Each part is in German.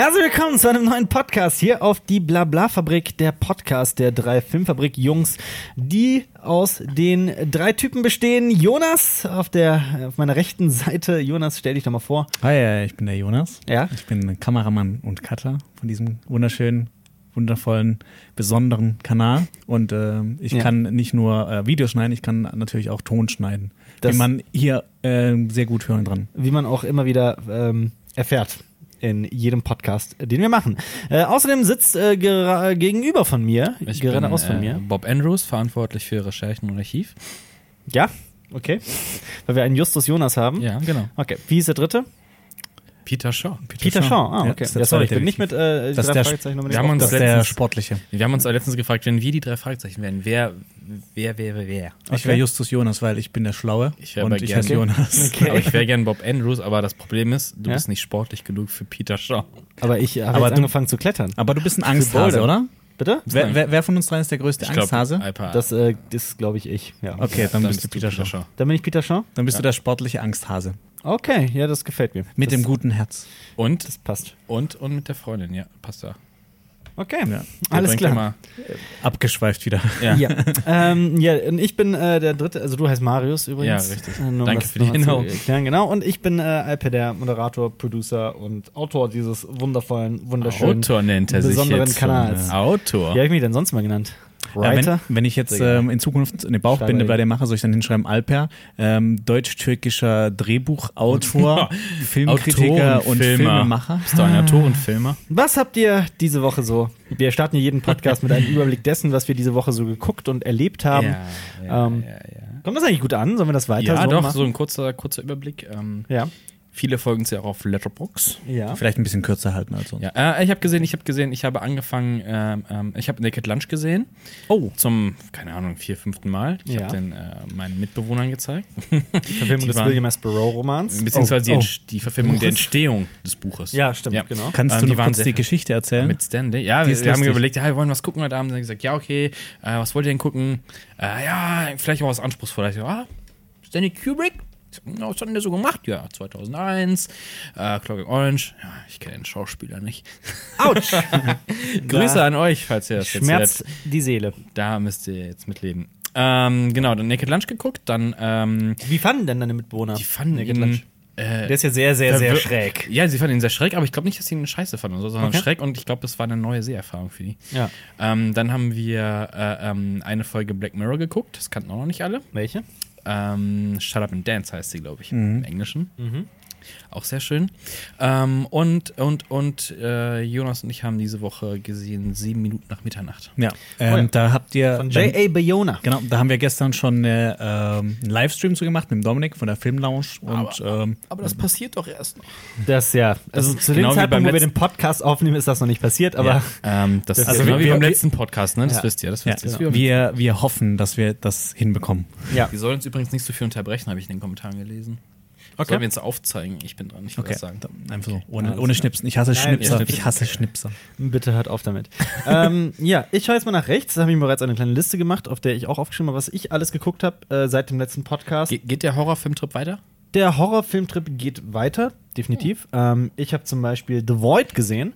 Herzlich willkommen zu einem neuen Podcast hier auf die Blabla-Fabrik, der Podcast der drei Filmfabrik-Jungs, die aus den drei Typen bestehen. Jonas auf der auf meiner rechten Seite. Jonas, stell dich doch mal vor. Hi, äh, ich bin der Jonas. Ja. Ich bin Kameramann und Cutter von diesem wunderschönen, wundervollen, besonderen Kanal. Und äh, ich Ja. kann nicht nur äh, Videos schneiden, ich kann natürlich auch Ton schneiden. Das- wie man hier äh, sehr gut hören dran. Wie man auch immer wieder ähm, erfährt in jedem Podcast, den wir machen. Äh, außerdem sitzt äh, gegenüber von mir, Ich geradeaus bin, von mir. Äh, Bob Andrews, verantwortlich für Recherchen und Archiv. Ja, okay. Weil wir einen Justus Jonas haben. Ja, genau. Okay, wie ist der dritte? Peter Shaw. Peter Shaw. Ah, Ja, okay. Ja, sorry, ich bin nicht mit äh, Das ist drei der- Fragezeichen wir haben uns Das der letztens- Sportliche. Wir haben uns letztens gefragt, wenn wir die drei Fragezeichen wären, wer, wer wäre wer? Ich Okay. wäre Justus Jonas, weil ich bin der Schlaue Ich und ich gerne- heiße Jonas. Okay. Aber ich wäre gern Bob Andrews, aber das Problem ist, du Ja? bist nicht sportlich genug für Peter Shaw. Aber ich habe Aber jetzt du- angefangen zu klettern. Aber du bist ein Angsthase, oder? Bitte? Wer, wer, wer von uns dreien ist der größte Ich glaub, Angsthase? Alper, Das äh, ist, glaube ich, ich. Ja. Okay, dann, bist du Peter Shaw. Shaw. Dann bin ich Peter Shaw. Dann bist du der sportliche Angsthase. Okay, ja, das gefällt mir. Mit das, dem guten Herz. Und, Das passt. und, und mit der Freundin, ja, passt da. Okay, Ja. Alles klar. Abgeschweift wieder. ja. Ja. ähm, ja, und ich bin äh, der dritte, also du heißt Marius übrigens. Ja, richtig. Äh, Danke für die Erinnerung. Erklären, genau. Und ich bin äh, Alper, der Moderator, Producer und Autor dieses wundervollen, wunderschönen, Autor nennt er sich besonderen jetzt. Kanals. Autor. Wie habe ich mich denn sonst mal genannt? Ja, Writer? wenn, wenn ich jetzt ähm, in Zukunft eine Bauchbinde bei dir mache, soll ich dann hinschreiben Alper, ähm, deutsch-türkischer Drehbuchautor, Filmkritiker und Filmer. Filmemacher. Bist du ein Autor und Filmer? Was habt ihr diese Woche so? Wir starten hier jeden Podcast mit einem Überblick dessen, was wir diese Woche so geguckt und erlebt haben. ja, Ähm, ja, ja. Kommt das eigentlich gut an? Sollen wir das weiter Ja, so doch, machen? so ein kurzer, kurzer Überblick. Ähm, Ja. Viele folgen ja auch auf Letterbox. Ja. Vielleicht ein bisschen kürzer halten als sonst. Ja, äh, ich habe gesehen, ich habe gesehen, ich habe angefangen, ähm, ähm, ich habe Naked Lunch gesehen. Oh, Zum, keine Ahnung, vier, fünften Mal. Ich Ja. habe den äh, meinen Mitbewohnern gezeigt. die Verfilmung Die des waren- William S. Burroughs Romans. Beziehungsweise Oh, die, oh. Entst- die Verfilmung der Buches? Entstehung des Buches. Ja, stimmt, Ja. genau. Kannst Ähm, du waren kurz sehr- die Geschichte erzählen? Mit Stanley. Ja, wir, wir haben überlegt, ja, wir wollen was gucken heute Abend. Dann haben wir gesagt, ja, okay, äh, was wollt ihr denn gucken? Äh, ja, vielleicht auch was Anspruchsvolles. Ich so, ah, Stanley Kubrick? Ich so, "Na, Was hat denn der so gemacht? Ja, 2001, äh, Clockwork Orange. Ja, ich kenne den Schauspieler nicht. Autsch! Grüße an euch, falls ihr das jetzt Schmerzt die Seele. Da müsst ihr jetzt mitleben. Ähm, genau, dann Naked Lunch geguckt, dann ähm, Wie fanden denn deine Mitbewohner? die fanden Naked Lunch? äh, Der ist ja sehr, sehr, sehr schräg. Ja, sie fanden ihn sehr schräg, aber ich glaube nicht, dass sie ihn scheiße fanden, so, sondern Okay. schräg und ich glaube, das war eine neue Seherfahrung für die. Ja. Ähm, dann haben wir äh, ähm, eine Folge Black Mirror geguckt, das kannten auch noch nicht alle. Welche? Ähm, Shut Up and Dance heißt sie, glaube ich, Mhm. im Englischen. Mhm. Auch sehr schön. Ähm, und und, und äh, Jonas und ich haben diese Woche gesehen, sieben Minuten nach Mitternacht. Ja, ähm, Oh ja. da habt ihr. Von J.A. Bayona. Genau, da haben wir gestern schon eine, ähm, einen Livestream zu gemacht mit dem Dominik von der Filmlounge und ähm, Aber das passiert doch erst noch. Das ja. Also ist zu genau dem wie Zeitpunkt, wo wir den Podcast aufnehmen, ist das noch nicht passiert, aber ja, ähm, das, Das ist ist- genau wie wir- beim letzten Podcast, ne? Das Ja. wisst ihr. Das ja, wisst ihr. genau. wir, wir hoffen, dass wir das hinbekommen. ja. Die sollen uns übrigens nicht so viel unterbrechen, habe ich in den Kommentaren gelesen. Okay. Sollen wir uns aufzeigen? Ich bin dran, ich will Okay, sagen. einfach so, ohne, ohne. Schnipsen. Ich hasse Nein, Schnipser. ich hasse Schnipser. Bitte hört auf damit. ähm, ja, ich schaue jetzt mal nach rechts. Da habe ich mir bereits eine kleine Liste gemacht, auf der ich auch aufgeschrieben habe, was ich alles geguckt habe äh, seit dem letzten Podcast. Ge geht der Horrorfilmtrip weiter? Der Horrorfilmtrip geht weiter, definitiv. Ähm, ich habe zum Beispiel The Void gesehen.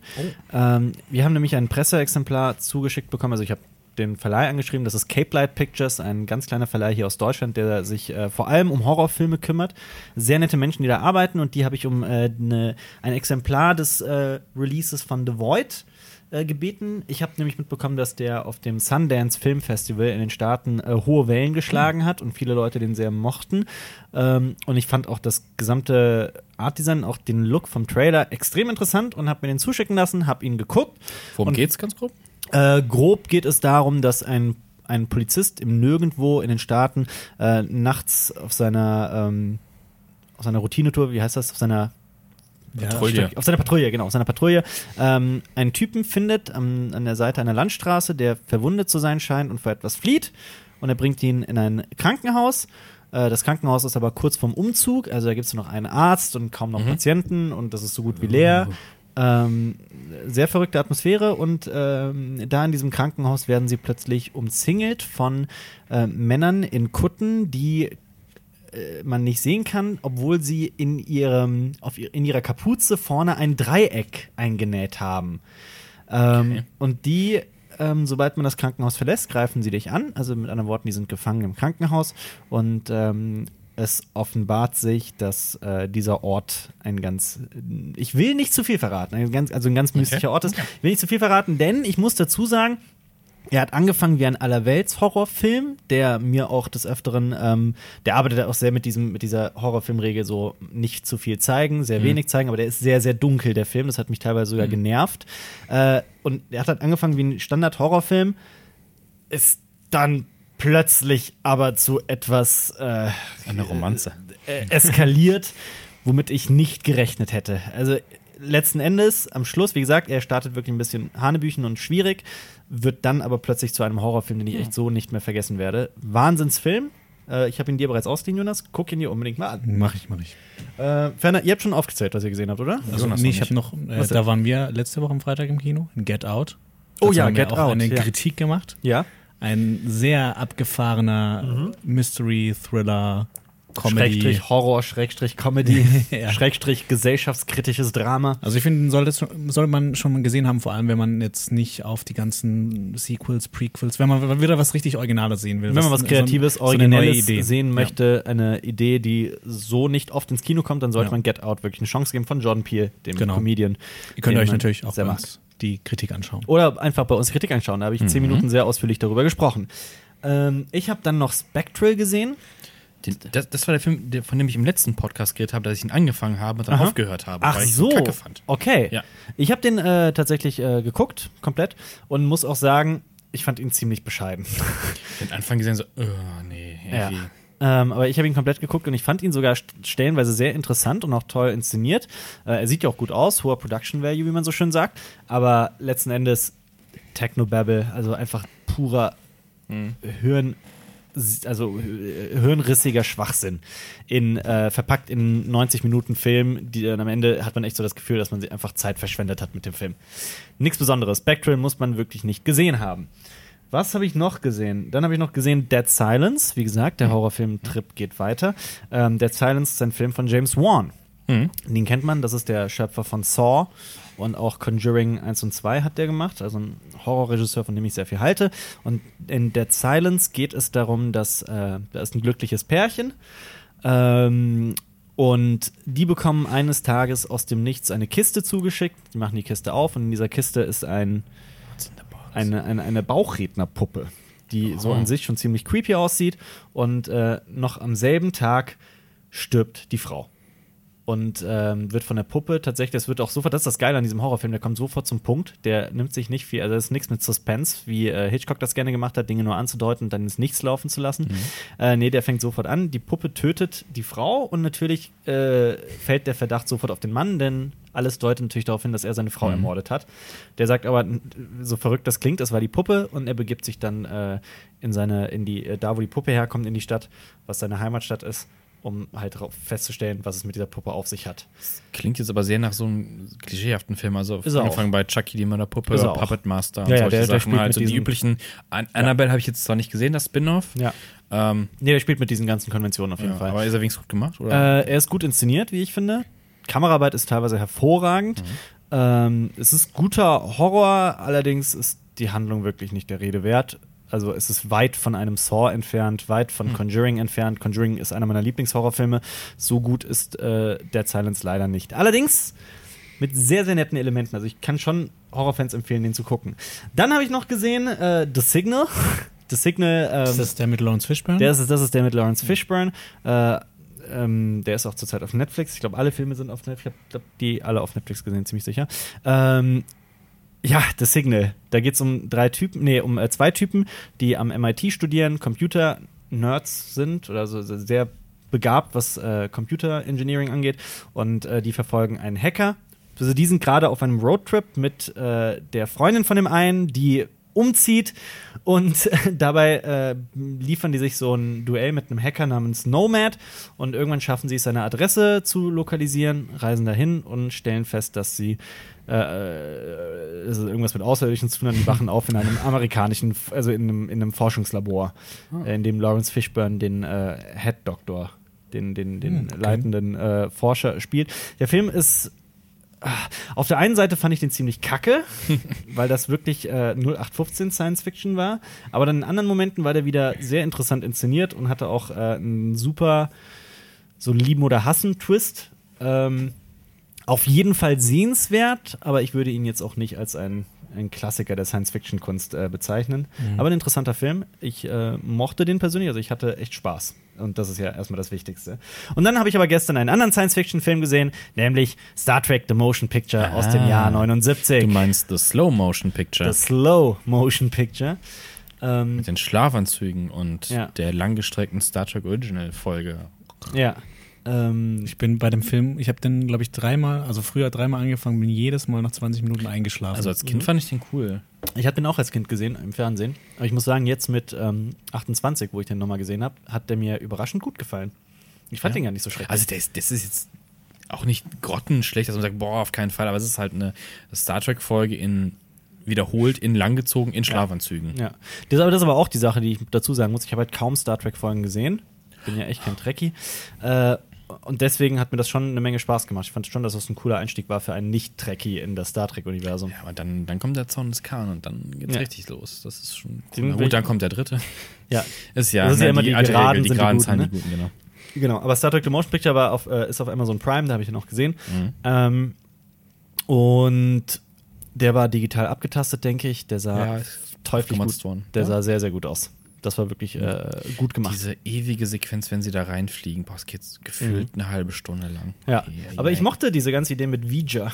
Ähm, wir haben nämlich ein Presseexemplar zugeschickt bekommen. Also ich habe den Verleih angeschrieben. Das ist Cape Light Pictures, ein ganz kleiner Verleih hier aus Deutschland, der sich äh, vor allem um Horrorfilme kümmert. Sehr nette Menschen, die da arbeiten und die habe ich um äh, ne, ein Exemplar des äh, Releases von The Void äh, gebeten. Ich habe nämlich mitbekommen, dass der auf dem Sundance Film Festival in den Staaten äh, hohe Wellen geschlagen hat und viele Leute den sehr mochten. Ähm, und ich fand auch das gesamte Artdesign, auch den Look vom Trailer extrem interessant und habe mir den zuschicken lassen, habe ihn geguckt. Worum Und- geht's ganz grob? Äh, grob geht es darum, dass ein, ein Polizist im Nirgendwo in den Staaten äh, nachts auf seiner, ähm, auf seiner Routinetour, wie heißt das, auf seiner Patrouille. auf seiner Patrouille, genau, auf seiner Patrouille, ähm, einen Typen findet am, an der Seite einer Landstraße, der verwundet zu sein scheint und vor etwas flieht. Und er bringt ihn in ein Krankenhaus. Äh, das Krankenhaus ist aber kurz vorm Umzug, also da gibt es noch einen Arzt und kaum noch Patienten und das ist so gut wie leer. Ähm, sehr verrückte Atmosphäre und ähm, da in diesem Krankenhaus werden sie plötzlich umzingelt von äh, Männern in Kutten, die äh, man nicht sehen kann, obwohl sie in ihrem auf ihr, in ihrer Kapuze vorne ein Dreieck eingenäht haben. Ähm, Okay. Und die, ähm, sobald man das Krankenhaus verlässt, greifen sie dich an. Also mit anderen Worten, die sind gefangen im Krankenhaus und ähm, es offenbart sich, dass äh, dieser Ort ein ganz, ich will nicht zu viel verraten, ein ganz, also ein ganz mystischer Ort ist. Ich will nicht zu viel verraten, denn ich muss dazu sagen, er hat angefangen wie ein Allerwelts-Horrorfilm, der mir auch des Öfteren, ähm, der arbeitet auch sehr mit diesem, mit dieser Horrorfilmregel so nicht zu viel zeigen, sehr wenig zeigen, aber der ist sehr, sehr dunkel, der Film. Das hat mich teilweise sogar genervt. Äh, und er hat halt angefangen wie ein Standard-Horrorfilm, ist dann plötzlich aber zu etwas äh, Eine Romanze. äh, eskaliert, womit ich nicht gerechnet hätte. Also letzten Endes, am Schluss, wie gesagt, er startet wirklich ein bisschen Hanebüchen und schwierig, wird dann aber plötzlich zu einem Horrorfilm, den ich echt so nicht mehr vergessen werde. Wahnsinnsfilm. Äh, ich habe ihn dir bereits ausgeliehen, Jonas. Guck ihn dir unbedingt mal an. Mach ich, mach ich. Äh, Ferner, ihr habt schon aufgezählt, was ihr gesehen habt, oder? Also, Jonas nee, noch ich habe noch, äh, Was denn? da waren wir letzte Woche am Freitag im Kino, in Get Out. Oh Dazu ja, haben wir Get auch Out, eine ja. Kritik gemacht. Ja. Ein sehr abgefahrener Mystery, Thriller, Comedy. Schrägstrich Horror, Schrägstrich Comedy, Ja. Schrägstrich gesellschaftskritisches Drama. Also ich finde, sollte, sollte man schon mal gesehen haben, vor allem wenn man jetzt nicht auf die ganzen Sequels, Prequels, wenn man wieder was richtig Originales sehen will. Wenn man was so Kreatives, so Originelles Idee. sehen Ja. möchte, eine Idee, die so nicht oft ins Kino kommt, dann sollte Ja. man Get Out wirklich eine Chance geben von Jordan Peele, dem Genau. Comedian. Ihr könnt euch natürlich auch bei uns die Kritik anschauen. Oder einfach bei uns Kritik anschauen. Da habe ich zehn Minuten sehr ausführlich darüber gesprochen. Ähm, ich habe dann noch Spectral gesehen. Den, das, das war der Film, der, von dem ich im letzten Podcast geredet habe, dass ich ihn angefangen habe und dann Aha. aufgehört habe, Ach weil ich so, ihn kacke fand. okay. Ja. Ich habe den äh, tatsächlich äh, geguckt, komplett, und muss auch sagen, ich fand ihn ziemlich bescheiden. Den Anfang gesehen so, oh, nee, Ja. irgendwie. Ähm, aber ich habe ihn komplett geguckt und ich fand ihn sogar st- stellenweise sehr interessant und auch toll inszeniert. Äh, er sieht ja auch gut aus, hoher Production Value, wie man so schön sagt. Aber letzten Endes Technobabble, also einfach purer Hirn, also äh, hirnrissiger Schwachsinn. In, äh, verpackt in 90 Minuten Film, die dann am Ende hat man echt so das Gefühl, dass man sich einfach Zeit verschwendet hat mit dem Film. Nichts Besonderes. Spectral muss man wirklich nicht gesehen haben. Was habe ich noch gesehen? Dann habe ich noch gesehen Dead Silence. Wie gesagt, der Horrorfilm-Trip geht weiter. Ähm, Dead Silence ist ein Film von James Wan. Mhm. Den kennt man, das ist der Schöpfer von Saw und auch Conjuring 1 und 2 hat der gemacht, also ein Horrorregisseur, von dem ich sehr viel halte. Und in Dead Silence geht es darum, dass äh, da ist ein glückliches Pärchen ähm, und die bekommen eines Tages aus dem Nichts eine Kiste zugeschickt. Die machen die Kiste auf und in dieser Kiste ist ein eine, eine, eine Bauchrednerpuppe, die so Oh. an sich schon ziemlich creepy aussieht. Und äh, noch am selben Tag stirbt die Frau. Und ähm, wird von der Puppe tatsächlich, das wird auch sofort, das ist das Geile an diesem Horrorfilm, der kommt sofort zum Punkt, der nimmt sich nicht viel, also das ist nichts mit Suspense, wie äh, Hitchcock das gerne gemacht hat, Dinge nur anzudeuten und dann ins Nichts laufen zu lassen. Äh, nee, der fängt sofort an, die Puppe tötet die Frau und natürlich äh, fällt der Verdacht sofort auf den Mann, denn alles deutet natürlich darauf hin, dass er seine Frau ermordet hat. Der sagt aber, so verrückt das klingt, das war die Puppe und er begibt sich dann äh, in seine, in die, äh, da wo die Puppe herkommt, in die Stadt, was seine Heimatstadt ist, um halt festzustellen, was es mit dieser Puppe auf sich hat. Klingt jetzt aber sehr nach so einem klischeehaften Film. Also Ist angefangen bei Chucky, die Mörderpuppe, er. Puppet Master und Ja, ja, solche der- Sachen. spielt halt mit so die üblichen. An Annabelle habe ich jetzt zwar nicht gesehen, das Spin-off. Ja. Ähm, Nee, der spielt mit diesen ganzen Konventionen auf jeden ja, Fall. aber ist er wenigstens gut gemacht? Oder? Äh, er ist gut inszeniert, wie ich finde. Kameraarbeit ist teilweise hervorragend. Ähm, es ist guter Horror, allerdings ist die Handlung wirklich nicht der Rede wert. Also es ist weit von einem Saw entfernt, weit von Conjuring entfernt. Conjuring ist einer meiner Lieblingshorrorfilme. So gut ist äh, Dead Silence leider nicht. Allerdings mit sehr, sehr netten Elementen. Also ich kann schon Horrorfans empfehlen, den zu gucken. Dann habe ich noch gesehen äh, The Signal. The Signal. Ähm, Ist das der mit Lawrence Fishburne? der ist, das ist der mit Lawrence Fishburne. Äh, ähm, der ist auch zurzeit auf Netflix. Ich glaube, alle Filme sind auf Netflix. Ich habe die alle auf Netflix gesehen, ziemlich sicher. Ähm, ja, The Signal. Da geht es um drei Typen, nee, um äh, zwei Typen, die am MIT studieren, Computer-Nerds sind oder so sehr begabt, was äh, Computer Engineering angeht. Und äh, die verfolgen einen Hacker. Also die sind gerade auf einem Roadtrip mit äh, der Freundin von dem einen, die umzieht und dabei äh, liefern die sich so ein Duell mit einem Hacker namens Nomad und irgendwann schaffen sie es, seine Adresse zu lokalisieren, reisen dahin und stellen fest, dass sie äh, äh, es irgendwas mit Außerirdischen zu tun haben. Die wachen auf in einem amerikanischen, also in einem, in einem Forschungslabor, äh, in dem Lawrence Fishburne den äh, Head Doctor den, den, den Hm, okay. leitenden äh, Forscher spielt. Der Film ist ah, auf der einen Seite fand ich den ziemlich kacke, weil das wirklich äh, 0815 Science Fiction war. Aber dann in anderen Momenten war der wieder sehr interessant inszeniert und hatte auch äh, einen super so Lieben- oder Hassen-Twist. Ähm, auf jeden Fall sehenswert, aber ich würde ihn jetzt auch nicht als ein, ein Klassiker der Science-Fiction-Kunst äh, bezeichnen. Aber ein interessanter Film. Ich äh, mochte den persönlich, also ich hatte echt Spaß. Und das ist ja erstmal das Wichtigste. Und dann habe ich aber gestern einen anderen Science-Fiction-Film gesehen, nämlich Star Trek The Motion Picture aus dem Ah. Jahr 79. Du meinst The Slow Motion Picture. The Slow Motion Picture. Ähm, mit den Schlafanzügen und Ja. der langgestreckten Star Trek Original Folge. ja. Ähm, Ich bin bei dem Film, ich habe den, glaube ich, dreimal, also früher dreimal angefangen, bin jedes Mal nach 20 Minuten eingeschlafen. Also als Kind fand ich den cool. Ich habe den auch als Kind gesehen im Fernsehen. Aber ich muss sagen, jetzt mit ähm, 28, wo ich den nochmal gesehen habe, hat der mir überraschend gut gefallen. Ich fand Ja. den gar nicht so schrecklich. Also das, das ist jetzt auch nicht grottenschlecht, dass man sagt, boah, auf keinen Fall, aber es ist halt eine Star Trek-Folge in wiederholt, in langgezogen, in Schlafanzügen. ja. Das, aber das ist aber auch die Sache, die ich dazu sagen muss. Ich habe halt kaum Star Trek-Folgen gesehen. Bin ja echt kein Trekkie. Äh, und deswegen hat mir das schon eine Menge Spaß gemacht. Ich fand schon, dass das ein cooler Einstieg war für einen Nicht-Trekkie in das Star Trek-Universum. Ja, aber dann, dann kommt der Zaun des Khan und dann geht's Ja. richtig los. Das ist schon cool. Na gut, dann kommt der dritte. Ja, Ist ja, Das ist ja immer die alte Geraden die sind die geraden Zahlen, ne? die guten, genau. Genau, aber Star Trek The Motion Picture war auf, äh, ist auf Amazon Prime, da habe ich ihn auch gesehen. Mhm. Ähm, und der war digital abgetastet, denke ich. Der sah Ja, teuflisch gut. worden. Der Ja. sah sehr, sehr gut aus. Das war wirklich äh, gut gemacht. Diese ewige Sequenz, wenn sie da reinfliegen, boah, es geht gefühlt eine halbe Stunde lang. Mhm. ja, ei, aber ich mochte diese ganze Idee mit Vija.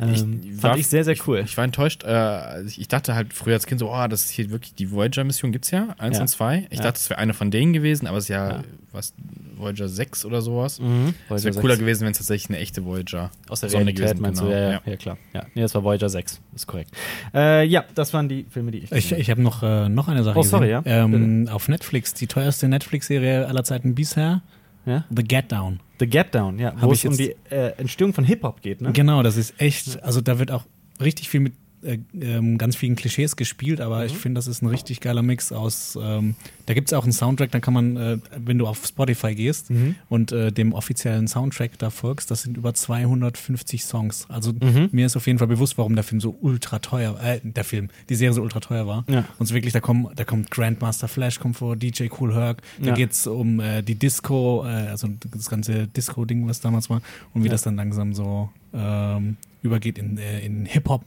Ähm, Ich fand war- ich sehr, sehr cool. Ich, ich war enttäuscht. Äh, also ich, ich dachte halt früher als Kind so, oh, das ist hier wirklich die Voyager-Mission gibt's ja, eins Ja. und zwei. Ich Ja. dachte, es wäre eine von denen gewesen, aber es ist ja, Ja. was, Voyager 6 oder sowas. mhm. Es wäre cooler 6. gewesen, wenn es tatsächlich eine echte Voyager Aus der Sonde Realität gewesen meinst genau. du? Ja, ja, ja. klar. Ja. Nee, das war Voyager 6. Ist korrekt. Äh, ja, das waren die Filme, die ich Ich, ich habe noch, äh, noch eine Sache Oh, sorry, gesehen. ja. Ähm, auf Netflix, die teuerste Netflix-Serie aller Zeiten bisher, ja? The Get Down. The Get Down, ja. Wo ich es um die äh, Entstehung von Hip-Hop geht, ne? Genau, das ist echt, also da wird auch richtig viel mit äh, ähm, ganz vielen Klischees gespielt, aber Mhm. ich finde, das ist ein richtig geiler Mix aus, ähm, da gibt es auch einen Soundtrack, da kann man, äh, wenn du auf Spotify gehst Mhm. und äh, dem offiziellen Soundtrack da folgst, das sind über 250 Songs. Also Mhm. mir ist auf jeden Fall bewusst, warum der Film so ultra teuer, äh, der Film, die Serie so ultra teuer war. Ja. Und so wirklich, da kommen, da kommt Grandmaster Flash, kommt vor, DJ Cool Herc, da Ja. geht's um äh, die Disco, äh, also das ganze Disco-Ding, was damals war, und wie Ja. das dann langsam so ähm, übergeht in, äh, in Hip-Hop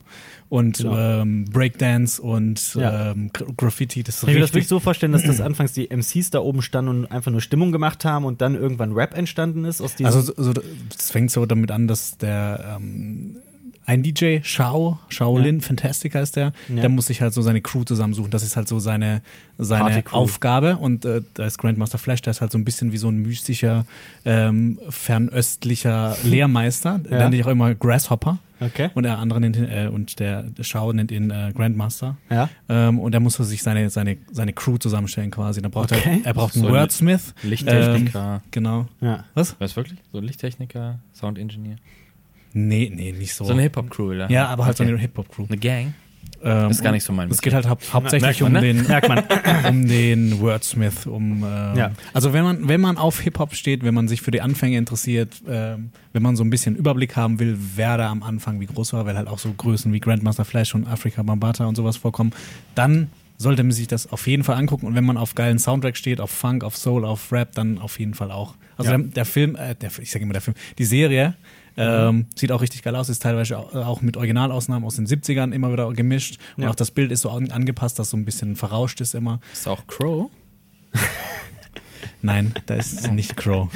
und Genau. ähm, Breakdance und Ja. ähm, Gra- Graffiti. Das Ich will das wirklich so vorstellen, dass das anfangs die MCs da oben standen und einfach nur Stimmung gemacht haben und dann irgendwann Rap entstanden ist aus. Also so, so, es fängt so damit an, dass der ähm, ein DJ, Shao, Shaolin, Fantastic heißt der, Ja. der muss sich halt so seine Crew zusammensuchen. Das ist halt so seine, seine. Aufgabe. Und äh, da ist Grandmaster Flash, der ist halt so ein bisschen wie so ein mystischer, ähm, fernöstlicher Lehrmeister. Ja. nennt sich auch immer Grasshopper. okay. Und der andere nennt ihn, äh, und der, Shao nennt ihn äh, Grandmaster. Ja. Ähm, und er muss sich seine, seine, seine Crew zusammenstellen quasi. Da braucht Okay. er, er braucht einen So ein Wordsmith. Lichttechniker. Ähm, genau. Ja. Was? Was wirklich? So ein Lichttechniker, Sound Engineer. Nee, nee, nicht so. So eine Hip-Hop-Crew, oder? ja, aber halt so Okay. eine Hip-Hop-Crew. Eine Gang. Ähm, ist gar nicht so mein Es geht halt hau hauptsächlich man, um, ne? den, Merkt man. um den Wordsmith, um ähm, Ja. also wenn man, wenn man auf Hip-Hop steht, wenn man sich für die Anfänge interessiert, ähm, wenn man so ein bisschen Überblick haben will, wer da am Anfang wie groß war, weil halt auch so Größen wie Grandmaster Flash und Afrika Bambata und sowas vorkommen, dann sollte man sich das auf jeden Fall angucken und wenn man auf geilen Soundtrack steht, auf Funk, auf Soul, auf Rap, dann auf jeden Fall auch. Also Ja. der, der Film, äh, der, ich sage immer der Film, die Serie ähm, sieht auch richtig geil aus, ist teilweise auch, mit Originalausnahmen aus den 70ern immer wieder gemischt und Ja. auch das Bild ist so an, angepasst, dass so ein bisschen verrauscht ist immer. Ist auch Crow. Nein, da ist nicht Crow.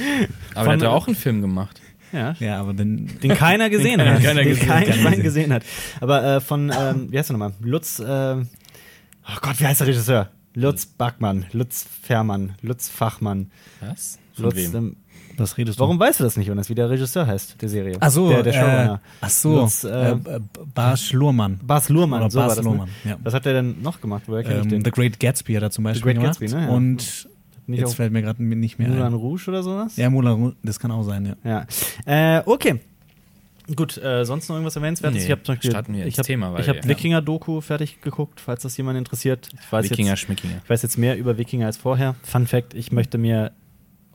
Aber Von- der hat ja auch einen Film gemacht. Ja. Ja, aber den, Den keiner gesehen keiner- hat. keiner den gesehen- kein keiner Schwein gesehen. gesehen hat. Aber äh, von, ähm, wie heißt er nochmal? Lutz, äh, oh Gott, wie heißt der Regisseur? Lutz Backmann, Lutz Fährmann, Lutz Fachmann. Was? Von Lutz, wem? ähm, was redest warum weißt du das nicht, Jonas, wie der Regisseur heißt, der Serie? Ach so, der, der Showrunner. Äh, ach so, Lutz, äh, äh, äh, Bas Lurmann. Bas Luhrmann, Oder so Bas das. Luhrmann, ne? ja. Was hat der denn noch gemacht? Woher kenn ich Ähm, den? The Great Gatsby hat er zum Beispiel Great gemacht. Gatsby, ne, ja. Und Nicht jetzt fällt mir gerade nicht mehr Moulin ein. Rouge oder sowas? Ja, Moulin Rouge, das kann auch sein, ja. Ja. Äh, okay. Gut, äh, sonst noch irgendwas erwähnenswertes? Nee, ich habe zum Beispiel, starten wir ich hab, Thema, weil ich habe wir- Wikinger-Doku fertig geguckt, falls das jemand interessiert. Ich weiß Wikinger, jetzt, Schmickinger. ich weiß jetzt mehr über Wikinger als vorher. Fun Fact: Ich möchte mir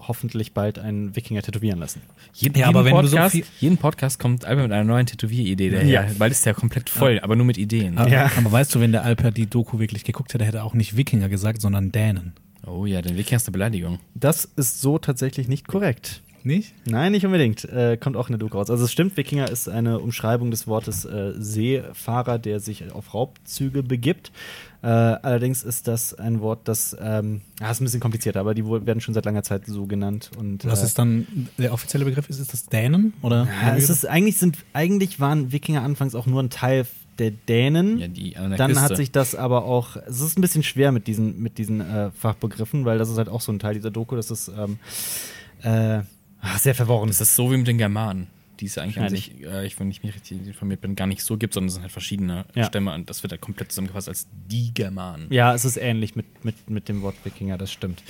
hoffentlich bald einen Wikinger tätowieren lassen. Jeden, Ja, aber wenn du so Podcast, viel- jeden Podcast kommt Albert mit einer neuen Tätowieridee daher. Ja. Bald ist der komplett voll, aber nur mit Ideen. Aber, Ja. aber weißt du, wenn der Alper die Doku wirklich geguckt hätte, hätte er auch nicht Wikinger gesagt, sondern Dänen. Oh ja, den Wikinger ist eine Beleidigung. Das ist so tatsächlich nicht korrekt. Nicht? Nein, nicht unbedingt. Äh, kommt auch in der Doku raus. Also es stimmt, Wikinger ist eine Umschreibung des Wortes äh, Seefahrer, der sich auf Raubzüge begibt. Äh, allerdings ist das ein Wort, das ähm, ja, ist ein bisschen komplizierter, aber die werden schon seit langer Zeit so genannt. Und, Was äh, ist dann der offizielle Begriff? Ist es das Dänen? Oder? ja, es ist eigentlich sind eigentlich waren Wikinger anfangs auch nur ein Teil der Dänen. Ja, die an der Dann Küste. hat sich das aber auch, es ist ein bisschen schwer mit diesen, mit diesen äh, Fachbegriffen, weil das ist halt auch so ein Teil dieser Doku, das ist ähm, äh, sehr verworren. Das ist so wie mit den Germanen. Die es eigentlich an sich, äh, ich, wenn ich mich richtig informiert bin, gar nicht so gibt, sondern es sind halt verschiedene Ja. Stämme und das wird halt komplett zusammengefasst als die Germanen. Ja, es ist ähnlich mit, mit, mit dem Wort Wikinger, das stimmt.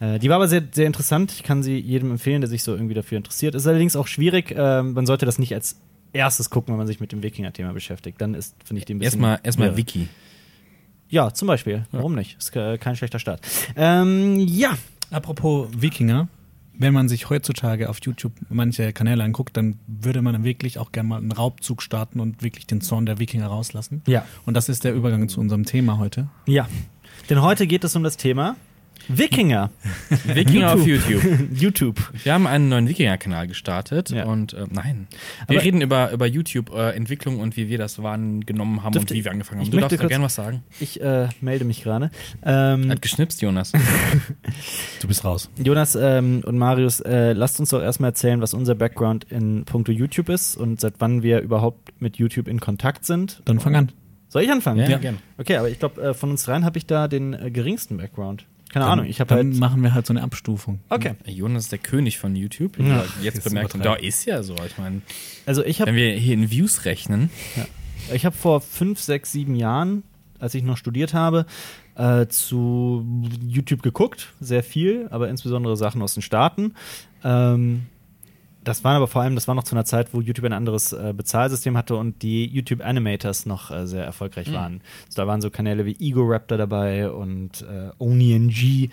Äh, die war aber sehr, sehr interessant. Ich kann sie jedem empfehlen, der sich so irgendwie dafür interessiert. Ist allerdings auch schwierig. ähm, man sollte das nicht als erstes gucken, wenn man sich mit dem Wikinger-Thema beschäftigt. Dann ist, finde ich, die ein bisschen. Erstmal erstmal. Wiki. Ja, zum Beispiel. Warum nicht? Ist äh, kein schlechter Start. Ähm, ja. Apropos Wikinger, wenn man sich heutzutage auf YouTube manche Kanäle anguckt, dann würde man wirklich auch gerne mal einen Raubzug starten und wirklich den Zorn der Wikinger rauslassen. Ja. Und das ist der Übergang zu unserem Thema heute. Ja. Denn heute geht es um das Thema Wikinger. Wikinger auf YouTube. YouTube. Wir haben einen neuen Wikinger-Kanal gestartet Ja. und äh, nein. Wir Aber- reden über, über YouTube-Entwicklung und wie wir das wahrgenommen haben Dürfte- und wie wir angefangen haben. Du darfst da gerne was sagen. Ich äh, melde mich gerade. Ähm, Hat geschnipst, Jonas. Du bist raus. Jonas ähm, und Marius, äh, lasst uns doch erstmal erzählen, was unser Background in puncto YouTube ist und seit wann wir überhaupt mit YouTube in Kontakt sind. Dann fang an. Soll ich anfangen? Ja, ja. gerne. Okay, aber ich glaube, äh, von uns dreien habe ich da den äh, geringsten Background. Keine Dann, Ahnung, ich habe dann halt. machen wir halt so eine Abstufung. Okay, Jonas ist der König von YouTube. Ja. Ja, jetzt bemerkt, und da ist ja so. Ich meine, also ich habe wenn wir hier in Views rechnen, ich hab vor fünf, sechs, sieben Jahren, als ich noch studiert habe, äh, zu YouTube geguckt, sehr viel, aber insbesondere Sachen aus den Staaten. Ähm, das waren aber vor allem, das war noch zu einer Zeit, wo YouTube ein anderes äh, Bezahlsystem hatte und die YouTube Animators noch äh, sehr erfolgreich waren. Also da waren so Kanäle wie Ego Raptor dabei und äh, OniNG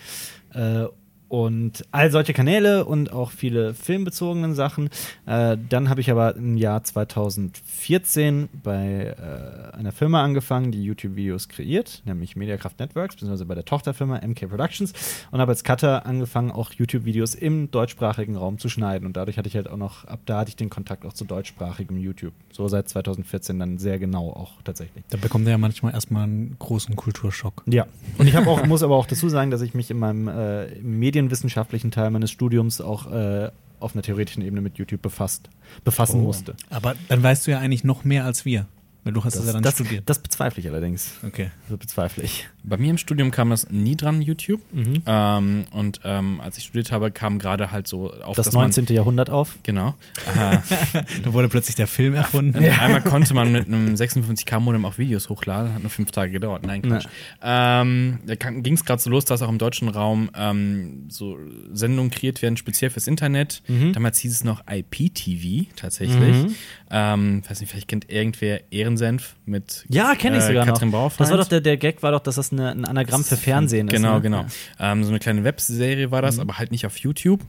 äh, und all solche Kanäle und auch viele filmbezogenen Sachen. Äh, dann habe ich aber im Jahr 2014 bei äh, einer Firma angefangen, die YouTube-Videos kreiert, nämlich Mediakraft Networks, beziehungsweise bei der Tochterfirma MK Productions und habe als Cutter angefangen, auch YouTube-Videos im deutschsprachigen Raum zu schneiden. Und dadurch hatte ich halt auch noch, ab da hatte ich den Kontakt auch zu deutschsprachigem YouTube. So seit 2014 dann sehr genau auch tatsächlich. Da bekommt er ja manchmal erstmal einen großen Kulturschock. Ja, und ich habe auch, muss aber auch dazu sagen, dass ich mich in meinem äh, im medienwissenschaftlichen Teil meines Studiums auch äh, auf einer theoretischen Ebene mit YouTube befasst, befassen Oh. musste. Aber dann weißt du ja eigentlich noch mehr als wir. Weil du hast es ja dann das, studiert. das bezweifle ich allerdings. Okay. Das bezweifle ich. Bei mir im Studium kam das nie dran, YouTube. Mhm. Ähm, und ähm, als ich studiert habe, kam gerade halt so auf Das dass 19. Jahrhundert auf. Man, genau. Äh, Da wurde plötzlich der Film erfunden. Einmal konnte man mit einem 56K-Modem auch Videos hochladen, hat nur fünf Tage gedauert. Nein, Quatsch. Ähm, da ging es gerade so los, dass auch im deutschen Raum ähm, so Sendungen kreiert werden, speziell fürs Internet. Mhm. Damals hieß es noch IPTV tatsächlich. Ähm, weiß nicht, vielleicht kennt irgendwer Ehrensenf mit Ja, kenne ich äh, sogar Katrin noch. Das war doch der, der Gag war doch, dass das eine, ein Anagramm für Fernsehen Genau, ist. ne? genau. Ähm, so eine kleine Webserie war das, aber halt nicht auf YouTube.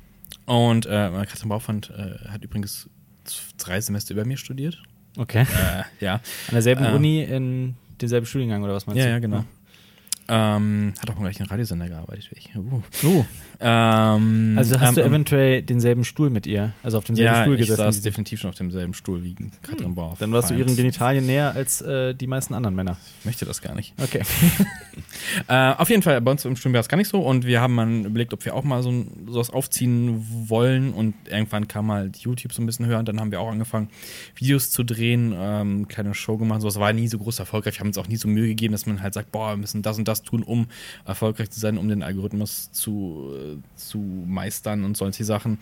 Und äh, Katrin Bauerfeind äh, hat übrigens drei Semester über mir studiert. Okay. Äh, ja. An derselben Äh, Uni in demselben Studiengang oder was meinst Ja, du? ja, genau. Ähm, hat auch mal gleich einen Radiosender gearbeitet. wie Ich. Uh. Oh. Ähm, Also hast du ähm, eventuell denselben Stuhl mit ihr, also auf demselben ja, Stuhl ich gesessen. saß wie sie. definitiv schon auf demselben Stuhl wie Katrin Bauer. Dann warst du ihren Genitalien näher als äh, die meisten anderen Männer. Ich möchte das gar nicht. Okay. Äh, auf jeden Fall, bei uns im Studium war es gar nicht so und wir haben mal überlegt, ob wir auch mal so sowas aufziehen wollen und irgendwann kam halt YouTube so ein bisschen höher und dann haben wir auch angefangen, Videos zu drehen, ähm, kleine Show gemacht, sowas war nie so groß erfolgreich. Wir haben uns auch nie so Mühe gegeben, dass man halt sagt, boah, wir müssen das und das tun, um erfolgreich zu sein, um den Algorithmus zu, äh, zu meistern und solche Sachen.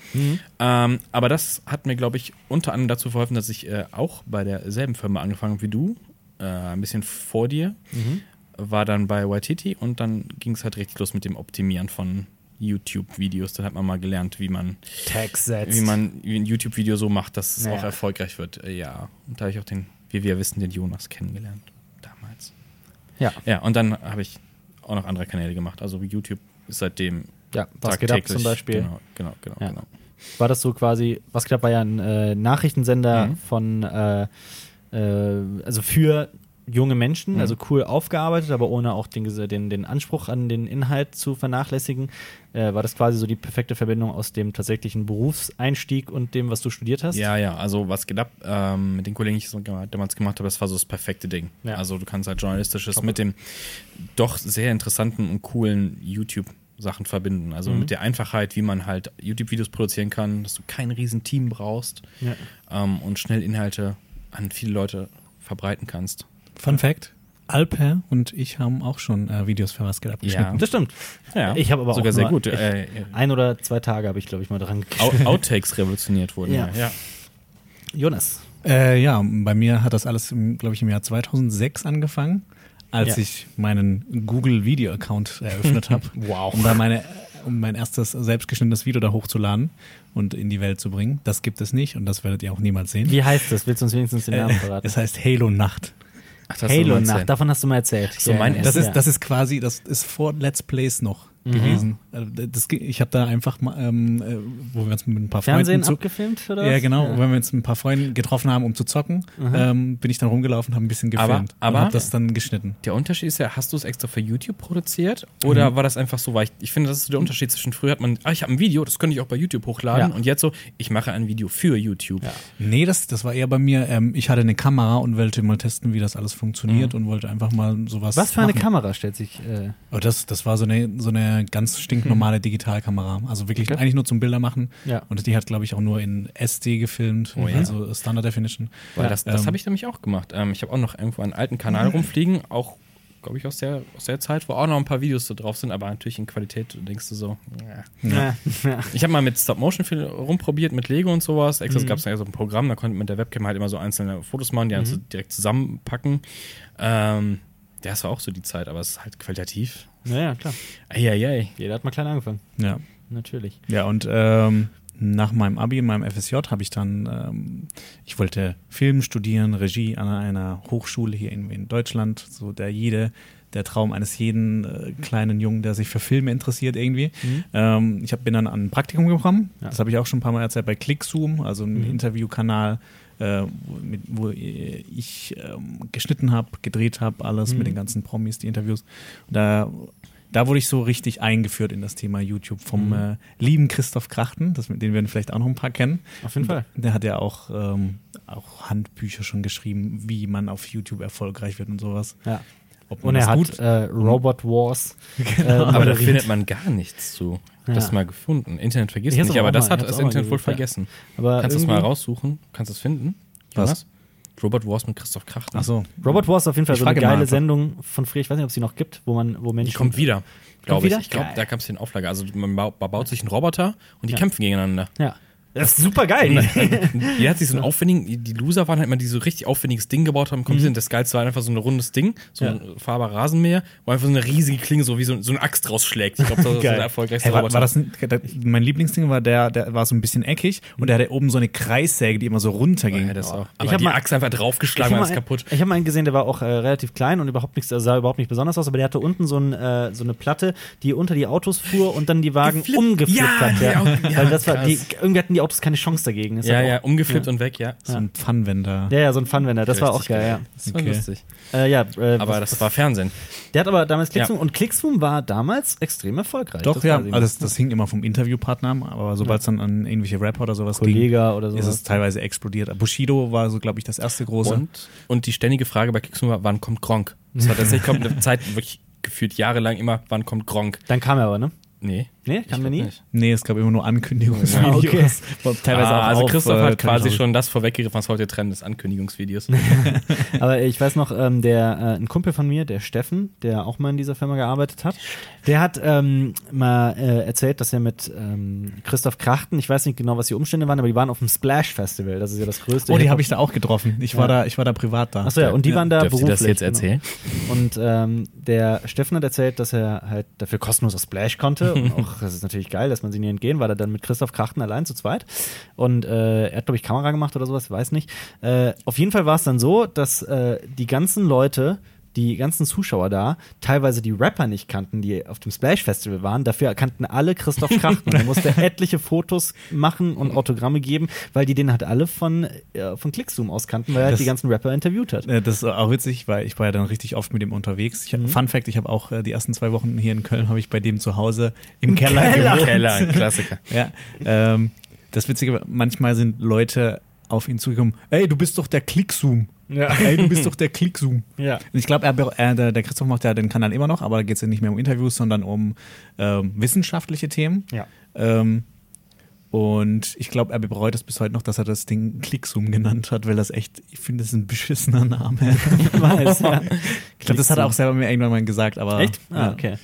Ähm, aber das hat mir, glaube ich, unter anderem dazu verholfen, dass ich äh, auch bei derselben Firma angefangen habe wie du, äh, ein bisschen vor dir war dann bei Waititi und dann ging es halt richtig los mit dem Optimieren von YouTube-Videos. Dann hat man mal gelernt, wie man, Tags setzt. wie man ein YouTube-Video so macht, dass es Ja. auch erfolgreich wird. Äh, ja, und da habe ich auch den, wie wir wissen, den Jonas kennengelernt damals. Ja. Ja, und dann habe ich auch noch andere Kanäle gemacht. Also YouTube ist seitdem Ja, was geht ab zum Beispiel. Genau, genau, genau. Ja. genau. War das so quasi, was geht ab war ja ein äh, Nachrichtensender Mhm. von, äh, äh, also für junge Menschen, Mhm. also cool aufgearbeitet, aber ohne auch den, den, den Anspruch an den Inhalt zu vernachlässigen. Äh, war das quasi so die perfekte Verbindung aus dem tatsächlichen Berufseinstieg und dem, was du studiert hast? Ja, ja, also was geht ab ähm, mit den Kollegen, die ich so damals gemacht habe, das war so das perfekte Ding. Ja. Also du kannst halt Journalistisches mit dem doch sehr interessanten und coolen YouTube Sachen verbinden. Also Mhm. mit der Einfachheit, wie man halt YouTube-Videos produzieren kann, dass du kein riesen Team brauchst Ja. ähm, und schnell Inhalte an viele Leute verbreiten kannst. Fun Fact: Alper und ich haben auch schon äh, Videos für was geht abgeschnitten. Das stimmt. Ja, Ich habe aber sogar auch sehr gut. ich- Äh, Ein oder zwei Tage habe ich, glaube ich, mal dran geschrieben. Outtakes revolutioniert wurden. Ja. Ja. ja. Jonas. Äh, ja, bei mir hat das alles, glaube ich, im Jahr 2006 angefangen, als Ja. ich meinen Google Video Account eröffnet habe. Wow. Um da meine, um mein erstes selbstgeschnittenes Video da hochzuladen und in die Welt zu bringen. Das gibt es nicht und das werdet ihr auch niemals sehen. Wie heißt das? Willst du uns wenigstens den Namen Äh, verraten? es heißt Halo Nacht. Ach, Halo Nacht, davon hast du mal erzählt. so, mein Das ist, ja. das ist quasi, das ist vor Let's Plays noch gewesen. Also Das, ich habe da einfach mal, ähm, äh, wo wir uns mit ein paar Fernsehen Freunden zu, abgefilmt, oder? ja, was? genau. Wenn wir uns ein paar Freunde getroffen haben, um zu zocken, ähm, bin ich dann rumgelaufen, habe ein bisschen Aber- gefilmt aber- und habe das dann geschnitten. Der Unterschied ist ja, hast du es extra für YouTube produziert oder Mhm. war das einfach so, weil ich, ich finde, das ist der Unterschied zwischen früher hat man, ah, ich habe ein Video, das könnte ich auch bei YouTube hochladen Ja. und jetzt so, ich mache ein Video für YouTube. Ja. Nee, das, das war eher bei mir, ähm, ich hatte eine Kamera und wollte mal testen, wie das alles funktioniert und wollte einfach mal sowas Was für eine machen. Kamera stellt sich. Äh, Oh, das, das war so eine, so eine ganz stinknormale Digitalkamera. Also wirklich Okay. eigentlich nur zum Bilder machen. Ja. Und die hat, glaube ich, auch nur in SD gefilmt, Oh ja. also Standard Definition. Weil Ja. das, das Ähm. habe ich nämlich auch gemacht. Ähm, ich habe auch noch irgendwo einen alten Kanal rumfliegen, auch, glaube ich, aus der, aus der Zeit, wo auch noch ein paar Videos so drauf sind, aber natürlich in Qualität denkst du so, ja. ja. Ich habe mal mit Stop-Motion viel rumprobiert, mit Lego und sowas. Extra Mhm. gab es ja so ein Programm, da konnte man mit der Webcam halt immer so einzelne Fotos machen, die dann Mhm. so direkt zusammenpacken. Ähm, das war auch so die Zeit, aber es ist halt qualitativ. Naja, klar. Eieiei. Jeder hat mal klein angefangen. Ja. Natürlich. Ja, und ähm, nach meinem Abi, in meinem FSJ, habe ich dann, ähm, ich wollte Film studieren, Regie an einer Hochschule hier in, in Deutschland, so der jede, der Traum eines jeden äh, kleinen Jungen, der sich für Filme interessiert irgendwie. Mhm. Ähm, ich hab, bin dann an ein Praktikum gekommen, Ja. das habe ich auch schon ein paar Mal erzählt, bei ClickZoom, also ein Mhm. Interviewkanal, äh, wo, mit, wo äh, ich ähm, geschnitten habe, gedreht habe, alles Mhm. mit den ganzen Promis, die Interviews. Und da, da wurde ich so richtig eingeführt in das Thema YouTube vom Mhm. äh, lieben Christoph Krachten, das, den werden vielleicht auch noch ein paar kennen. Auf jeden Fall. Der hat ja auch, ähm, auch Handbücher schon geschrieben, wie man auf YouTube erfolgreich wird und sowas. Ja. Ob man Und er hat gut äh, Robot Wars. Genau. äh, Aber da findet man gar nichts zu. Das Ja. mal gefunden. Internet vergisst Ich nicht, aber das mal- hat ich das Internet wohl vergessen. Aber Kannst du es mal raussuchen? Kannst du es finden? Was? Jonas? Robot Wars mit Christoph Krachten. Ach so. Robot Wars ist auf jeden Fall Ich so eine geile. Sendung von früher. Ich weiß nicht, ob es sie noch gibt, wo man, wo Menschen. Die kommt wieder, glaube wieder? ich. Ich glaube, da gab es den Auflage. Also man baut sich einen Roboter und die Ja. kämpfen gegeneinander. Ja. Das ist super geil. Jeder hat sich so einen aufwendigen, die Loser waren halt immer, die so richtig aufwendiges Ding gebaut haben. Kommt mhm. Das Geilste war einfach so ein rundes Ding, so Ja. ein fahrbarer Rasenmäher, wo einfach so eine riesige Klinge so wie so, so eine Axt rausschlägt. Ich glaube, das ist der erfolgreichste Hey, war, war das ein, mein Lieblingsding war der, der war so ein bisschen eckig und der hatte oben so eine Kreissäge, die immer so runterging. ja, auch. Ich Aber hab die mal- Axt einfach Ich draufgeschlagen, habe war mal, alles kaputt. ich hab mal einen gesehen, der war auch äh, relativ klein und überhaupt nichts, sah überhaupt nicht besonders aus, aber der hatte unten so, ein, äh, so eine Platte, die unter die Autos fuhr und dann die Wagen Geflippt. umgeflippt Ja, hat. ja, ja, Weil das war, die, irgendwie hatten die Autos keine Chance dagegen. Ist Ja, ja, auch, umgeflippt und weg, ja. so ein Pfannwender. ja, ja, so ein Funwender, das war auch Richtig geil, ja. Das war Okay. lustig. Äh, ja äh, Aber was- das war Fernsehen. der hat aber damals Ja. Clickzoom und Clickzoom war damals extrem erfolgreich. Doch, das ja, also das, das hing immer vom Interviewpartner ab, aber sobald es dann an irgendwelche Rapper oder sowas Kollega oder ging, ist sowas. es teilweise explodiert. Bushido war so, glaube ich, das erste große. Und, und die ständige Frage bei Kickzoom war, wann kommt Gronk? Das war tatsächlich kommt eine Zeit wirklich gefühlt jahrelang immer, wann kommt Gronk? Dann kam er aber, ne? Nee. Nee, glaub nie? nicht. Nee, es gab immer nur Ankündigungsvideos. Ja, okay. Teilweise ah, auch also auf, Christoph äh, hat quasi schon das vorweggegriffen, was heute Trend ist, Ankündigungsvideos. Aber ich weiß noch, ähm, der äh, ein Kumpel von mir, der Steffen, der auch mal in dieser Firma gearbeitet hat, der hat ähm, mal äh, erzählt, dass er mit ähm, Christoph Krachten, ich weiß nicht genau, was die Umstände waren, aber die waren auf dem Splash Festival. Das ist ja das größte. Oh, die habe ich da auch getroffen. Ich war Ja. da, ich war da privat da. Achso, ja, und die waren da Dürft beruflich. das jetzt genau. erzählen? Und ähm, der Steffen hat erzählt, dass er halt dafür kostenlos auf Splash konnte. Und auch, das ist natürlich geil, dass man sie nie entgehen, war er dann mit Christoph Krachten allein zu zweit. Und äh, er hat, glaube ich, Kamera gemacht oder sowas, weiß nicht. Äh, auf jeden Fall war es dann so, dass äh, die ganzen Leute, die ganzen Zuschauer da teilweise die Rapper nicht kannten, die auf dem Splash Festival waren. Dafür kannten alle Christoph Krachten. er musste etliche Fotos machen und Autogramme geben, weil die den halt alle von, äh, von Clickzoom aus kannten, weil er halt Das- die ganzen Rapper interviewt hat. Äh, Das ist auch witzig, weil ich war ja dann richtig oft mit ihm unterwegs. Ich, Fun Fact, ich habe auch äh, die ersten zwei Wochen hier in Köln, habe ich bei dem zu Hause im, Keller, Keller. gewohnt. Keller, ein Klassiker. Ja, ähm, das Witzige, manchmal sind Leute auf ihn zugekommen, ey, du bist doch der Clickzoom. Ja. Ey, du bist doch der Clickzoom. Ja. Ich glaube, er, der, der Christoph macht ja den Kanal immer noch, aber da geht es ja nicht mehr um Interviews, sondern um ähm, wissenschaftliche Themen. Ja. Ähm, und ich glaube, er bereut es bis heute noch, dass er das Ding Clickzoom genannt hat, weil das echt, ich finde, das ist ein beschissener Name. Weiß, ja. Ich glaube, das hat er auch selber mir irgendwann mal gesagt, aber. Echt? Ah, ja. okay.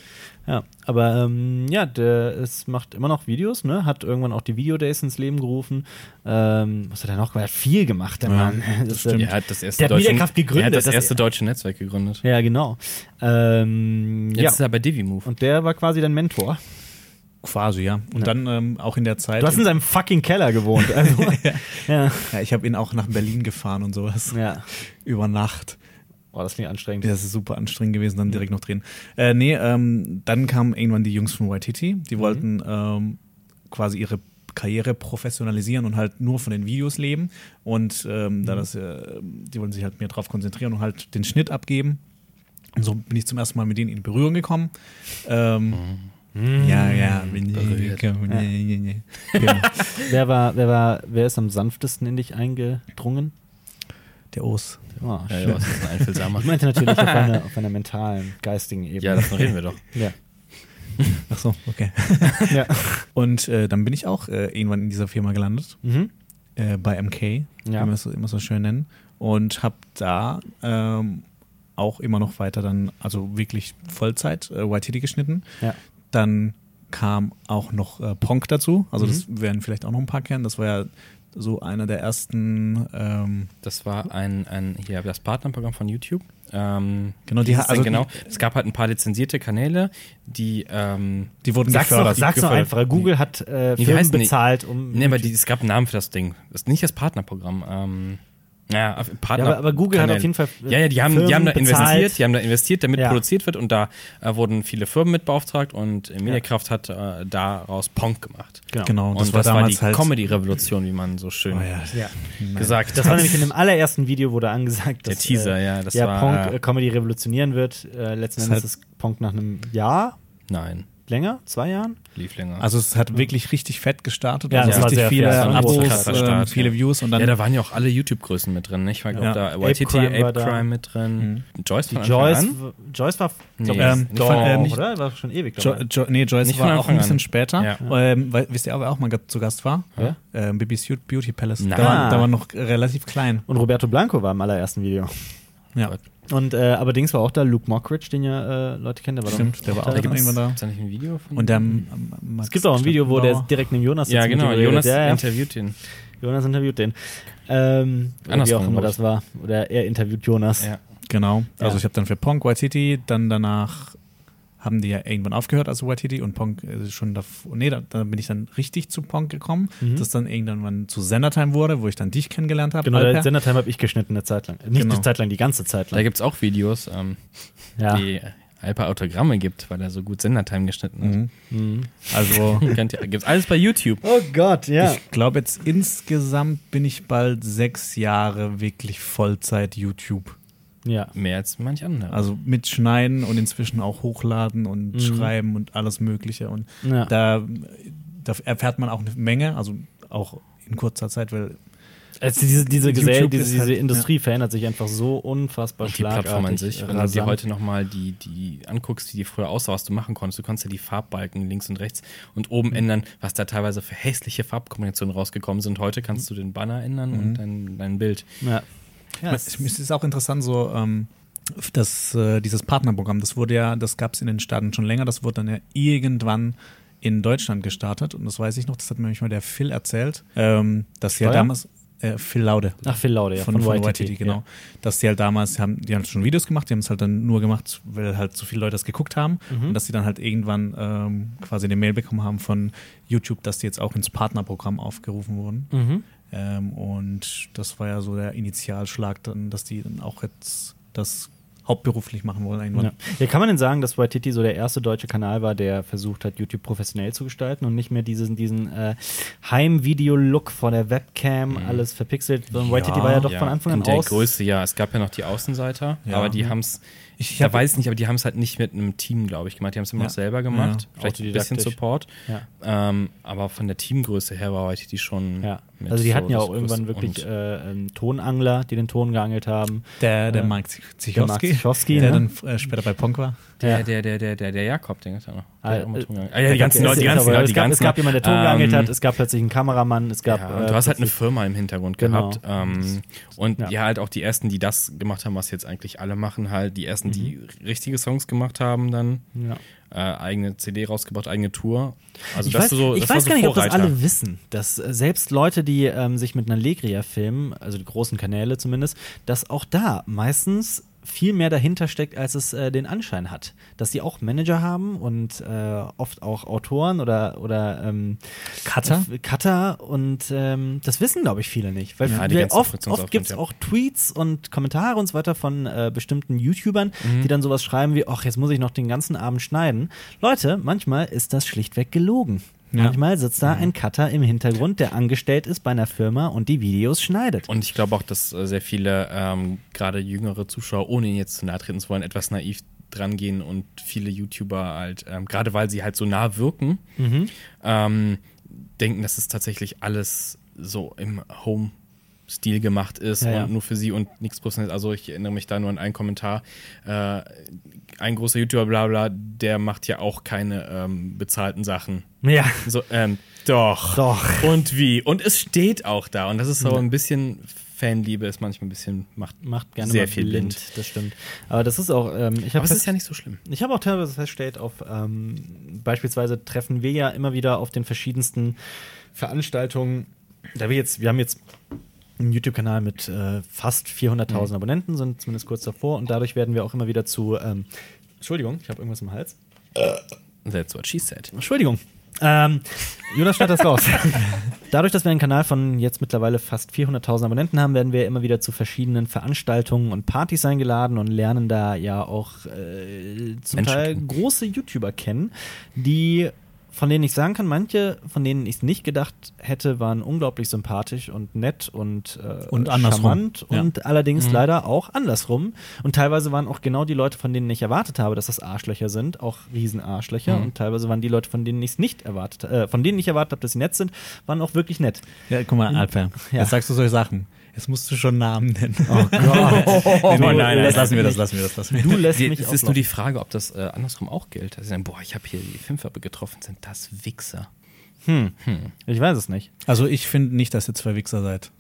Ja, aber ähm, ja, der es macht immer noch Videos, ne? Hat irgendwann auch die Videodays ins Leben gerufen. Ähm, was hat er noch gemacht? Er hat viel gemacht, der Ja, Mann. das stimmt. ähm, Er hat das erste deutsche, gegründet, Er hat das das- erste deutsche Netzwerk gegründet. Ja, genau. Ähm, Jetzt ja. ist er bei DiviMove. Und der war quasi dein Mentor. Quasi, ja. Und Ja. dann ähm, auch in der Zeit. Du hast in seinem fucking Keller gewohnt. Also, ja. ja, ich habe ihn auch nach Berlin gefahren und sowas. ja. Über Nacht. Boah, das klingt anstrengend. Das ist super anstrengend gewesen, dann direkt noch drehen. Äh, nee, ähm, dann kamen irgendwann die Jungs von YTT. Die wollten ähm, quasi ihre Karriere professionalisieren und halt nur von den Videos leben. Und ähm, da das, äh, die wollen sich halt mehr drauf konzentrieren und halt den Schnitt abgeben. Und so bin ich zum ersten Mal mit denen in Berührung gekommen. Ähm, Ja, ja, bin Berührt. Ja. Ja. Genau. Wer war, wer war, wer ist am sanftesten in dich eingedrungen? Der Os. Oh, Ja, schön. ja, das ist ein Einfühlsamer. Ich meinte natürlich auf einer, auf einer mentalen, geistigen Ebene. Ja, davon reden wir doch. ja. Ach so, okay. ja. Und äh, dann bin ich auch äh, irgendwann in dieser Firma gelandet. Mhm. äh, bei MK, wie Ja. wir es immer so schön nennen. Und habe da ähm, auch immer noch weiter dann, also wirklich Vollzeit äh, YTD geschnitten. Ja. Dann kam auch noch äh, Ponk dazu. Also das Mhm. werden vielleicht auch noch ein paar kennen. Das war ja so einer der ersten. Ähm, Das war ein, ein hier das Partnerprogramm von YouTube. Ähm, Genau, die also genau. Es gab halt ein paar lizenzierte Kanäle, die ähm, die wurden Sag's gefördert. sag's doch gefördert. einfach. Google hat äh, Nee, Firmen bezahlt, um. Nee, aber die, es gab einen Namen für das Ding. Das ist nicht das Partnerprogramm. Ähm, ja, Partner. Ja, aber- aber Google hat auf jeden Fall, Ja, ja, die haben, die haben da bezahlt. investiert, die haben da investiert, damit Ja. produziert wird und da äh, wurden viele Firmen mit beauftragt und äh, Mediakraft hat äh, daraus Ponk gemacht. genau. Genau, Und das das, war war, damals die halt. Comedy-Revolution, wie man so schön Oh, ja. Ja. gesagt Das war hat. nämlich in dem allerersten Video, wurde angesagt, Der dass Teaser, äh, ja, das ja, war, Ponk äh, Comedy revolutionieren wird. Äh, letzten Das Endes halt- ist Ponk nach einem Jahr Nein, länger, zwei Jahren. lief länger. Also es hat wirklich richtig fett gestartet. Ja, also das war richtig sehr viele war ein Abos, ähm, Start, viele ja. Views und dann ja, da waren ja auch alle YouTube-Größen mit drin. Ich war glaube Ja. da Ape YTT, Crime war Ape. Crime mit drin. Joyce Die von Joyce, an? Joyce war, glaub, Nee, ähm, nicht doch, von- äh, nicht- oder? War schon ewig Jo, jo, nee, Joyce Nicht war auch ein bisschen an. später. Ja. Ähm, weil, wisst ihr, wer auch mal zu Gast war? Ja. Ähm, Bibis Beauty Palace. Da war, da war noch relativ klein. Und Roberto Blanco war im allerersten Video. Ja. Und äh, aber Dings war auch da, Luke Mockridge, den ja äh, Leute kennen, der war Stimmt, der war da auch gibt's- irgendwann da. Ist da nicht ein Video von Und der ähm, Es gibt auch ein Video, wo der Stadtbauer. direkt neben Jonas Ja, sitzt, mit genau. Jonas ja, ja. interviewt ihn. Jonas interviewt den. Ähm, oder wie auch immer das war. Oder er interviewt Jonas. Ja. Genau. Also Ja. ich habe dann für Ponk White City, dann danach haben die ja irgendwann aufgehört als White City und Ponk äh, schon davor. Nee, da, da bin ich dann richtig zu Ponk gekommen, Mhm. das dann irgendwann zu Sendertime wurde, wo ich dann dich kennengelernt habe. Genau. Sendertime habe ich geschnitten eine Zeit lang. Nicht Genau. eine Zeit lang, die ganze Zeit Da lang. gibt es auch Videos, ähm, Ja. die Alper Autogramme gibt, weil er so gut Sendertime geschnitten hat. Mhm. Mhm. Also gibt's alles bei YouTube. Oh Gott, ja. Ich glaube, jetzt insgesamt bin ich bald sechs Jahre wirklich Vollzeit YouTube. Ja. Mehr als manch andere. Also mit Schneiden und inzwischen auch hochladen und Mhm. schreiben und alles Mögliche. Und ja. da, da erfährt man auch eine Menge, also auch in kurzer Zeit, weil Also diese, diese, diese, diese halt- Industrie verändert sich einfach so unfassbar Und die Plattform an sich, wenn du dir rasant. heute nochmal die, die anguckst, wie die früher aussah, was du machen konntest, du konntest ja die Farbbalken links und rechts und oben Mhm. ändern, was da teilweise für hässliche Farbkombinationen rausgekommen sind. Heute kannst du den Banner ändern und dein, dein Bild. Ja. Ja, es ist auch interessant, so ähm, dass äh, dieses Partnerprogramm, das wurde ja, das gab es in den Staaten schon länger, das wurde dann ja irgendwann in Deutschland gestartet und das weiß ich noch, das hat mir nämlich mal der Phil erzählt, ähm, dass sie ja Steuer? damals äh, Phil Laude. Ach, Phil Laude, ja, von, von, YTT, genau. Ja. Dass die halt damals, haben, die haben schon Videos gemacht, die haben es halt dann nur gemacht, weil halt so viele Leute das geguckt haben Mhm. und dass sie dann halt irgendwann ähm, quasi eine Mail bekommen haben von YouTube, dass die jetzt auch ins Partnerprogramm aufgerufen wurden. Mhm. Ähm, und das war ja so der Initialschlag dann, dass die dann auch jetzt das hauptberuflich machen wollen irgendwann. Ja. ja, kann man denn sagen, dass Waititi so der erste deutsche Kanal war, der versucht hat, YouTube professionell zu gestalten und nicht mehr diesen, diesen äh, Heimvideo-Look vor der Webcam, alles verpixelt. Sondern Waititi war ja doch von Anfang an Und der aus. größte, ja. Es gab ja noch die Außenseiter, Ja. aber die haben es, ich, Ich weiß ich nicht, aber die haben es halt nicht mit einem Team, glaube ich, gemacht. Die haben es immer Ja. noch selber gemacht. Ja. Vielleicht ein bisschen. Support. Ja. Ähm, aber von der Teamgröße her war heute die schon. Ja, mit also die so hatten ja auch irgendwann wirklich äh, einen Tonangler, die den Ton geangelt haben. Der, der Ja. Mark Zichowski, der ne? dann äh, später bei Ponk war. der, Ja. der, der, der, der, der Jakob, den noch. Ah, Der äh, hat immer Ton geangelt. Da ah, ja, die ganzen es- Leute, die es ganzen gab- Leute, es gab, ganzen. es gab jemanden, der Ton geangelt ähm, hat, es gab plötzlich einen Kameramann, es gab. Ja, und äh, du hast halt eine Firma im Hintergrund Genau. gehabt. Ähm, und Ja. ja. halt auch die ersten, die das gemacht haben, was jetzt eigentlich alle machen, halt die ersten, die Mhm. richtige Songs gemacht haben, dann Ja. äh, eigene CD rausgebracht, eigene Tour. Also ich weiß, so, ich weiß so gar nicht, ob das Vorreiter. alle wissen, dass äh, selbst Leute, die ähm, sich mit einer Legria filmen, also die großen Kanäle zumindest, dass auch da meistens viel mehr dahinter steckt, als es äh, den Anschein hat. Dass die auch Manager haben und äh, oft auch Autoren oder, oder ähm, Cutter? Cutter und ähm, das wissen, glaube ich, viele nicht. Weil Ja, wir oft, oft gibt es ja. auch Tweets und Kommentare und so weiter von äh, bestimmten YouTubern, Mhm. die dann sowas schreiben wie, ach, jetzt muss ich noch den ganzen Abend schneiden. Leute, manchmal ist das schlichtweg gelogen. Ja. Manchmal sitzt Mhm. da ein Cutter im Hintergrund, der angestellt ist bei einer Firma und die Videos schneidet. Und ich glaube auch, dass äh, sehr viele, ähm, gerade jüngere Zuschauer, ohne ihnen jetzt zu nahe treten zu wollen, etwas naiv drangehen und viele YouTuber halt, ähm, gerade weil sie halt so nah wirken, Mhm. ähm, denken, dass es tatsächlich alles so im Home-Stil gemacht ist Ja, ja. und nur für sie und nichts professionelles. Also ich erinnere mich da nur an einen Kommentar. Äh, ein großer YouTuber, bla bla, der macht ja auch keine ähm, bezahlten Sachen. Ja. So, ähm, doch. Doch. Und wie? Und es steht auch da. Und das ist so ein bisschen Fanliebe, ist manchmal ein bisschen, macht, Macht gerne sehr mal viel blind. Das stimmt. Aber das ist auch, ähm, ich Aber es ist ja nicht so schlimm. Ich habe auch teilweise festgestellt, auf ähm, beispielsweise treffen wir ja immer wieder auf den verschiedensten Veranstaltungen. Da wir jetzt, wir haben jetzt einen YouTube-Kanal mit äh, fast 400.000 Mhm. Abonnenten, sind zumindest kurz davor und dadurch werden wir auch immer wieder zu. Ähm, Entschuldigung, ich habe irgendwas im Hals. That's what she said. Entschuldigung. Ähm, Jonas schneid das raus. Dadurch, dass wir einen Kanal von jetzt mittlerweile fast 400.000 Abonnenten haben, werden wir immer wieder zu verschiedenen Veranstaltungen und Partys eingeladen und lernen da ja auch äh, zum Menschen Teil kennen. große YouTuber kennen, die von denen ich sagen kann, manche, von denen ich es nicht gedacht hätte, waren unglaublich sympathisch und nett und, äh, Und andersrum. charmant Ja. und allerdings Mhm. leider auch andersrum. Und teilweise waren auch genau die Leute, von denen ich erwartet habe, dass das Arschlöcher sind, auch Riesenarschlöcher. Mhm. Und teilweise waren die Leute, von denen ich es nicht erwartet, äh, von denen ich erwartet habe, dass sie nett sind, waren auch wirklich nett. Ja, guck mal, Alper, Ja. jetzt sagst du solche Sachen. Jetzt musst du schon Namen nennen. Oh Gott. nein, nein, nein, lässt das lassen wir, das mich- lassen wir, das lassen wir. Du lässt Die, mich es ist nur die. Frage, ob das äh, andersrum auch gilt. Sagen, boah, ich habe hier die Fünfer getroffen, sind das Wichser. Hm. Ich weiß es nicht. Also ich finde nicht, dass ihr zwei Wichser seid.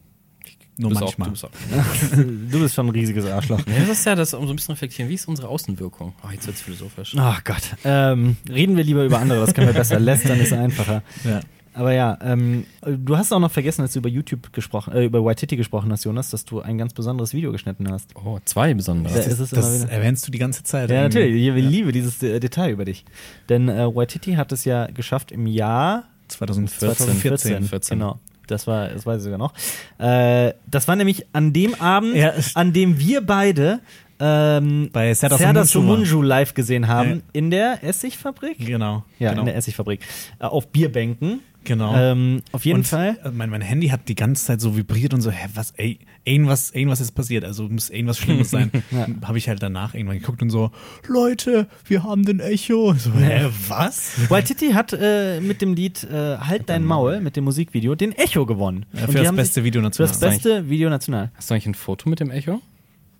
Nur Du bist manchmal. Auch, du bist auch. Du bist schon ein riesiges Arschloch. Ja, das ist ja das, um so ein bisschen reflektieren. Wie ist unsere Außenwirkung? Oh, jetzt wird es philosophisch. Ach Gott. Ähm, reden wir lieber über andere, das können wir besser. Lästern ist einfacher. ja. Aber ja, ähm, du hast auch noch vergessen, als du über YouTube gesprochen, äh, über Waititi gesprochen hast, Jonas, dass du ein ganz besonderes Video geschnitten hast. Oh, zwei besonders. Ja, Das, das wieder. erwähnst du die ganze Zeit. Ja, natürlich. Ich liebe dieses äh, Detail über dich. Denn äh, Waititi hat es ja geschafft im Jahr 2014. 2014. 14. Genau. Das war, das weiß ich sogar noch. Äh, das war nämlich an dem Abend, Ja, an dem wir beide ähm, Bei Serdar Serdar Somuncu Somuncu live gesehen haben Ja. in der Essigfabrik. Genau. Ja, genau. in der Essigfabrik. Äh, auf Bierbänken. Genau. Ähm, auf jeden und, Fall. äh, Mein, mein Handy hat die ganze Zeit so vibriert und so, hä, was, ey, irgendwas, irgendwas ist passiert, also muss irgendwas Schlimmes sein. Ja. Habe ich halt danach irgendwann geguckt und so, Leute, wir haben den Echo. So, hä, was? Waititi hat äh, mit dem Lied äh, Halt dein Maul, mit dem Musikvideo, den Echo gewonnen. Ja, für das beste sich- Video Für national. das beste Video national. Hast du eigentlich ein Foto mit dem Echo?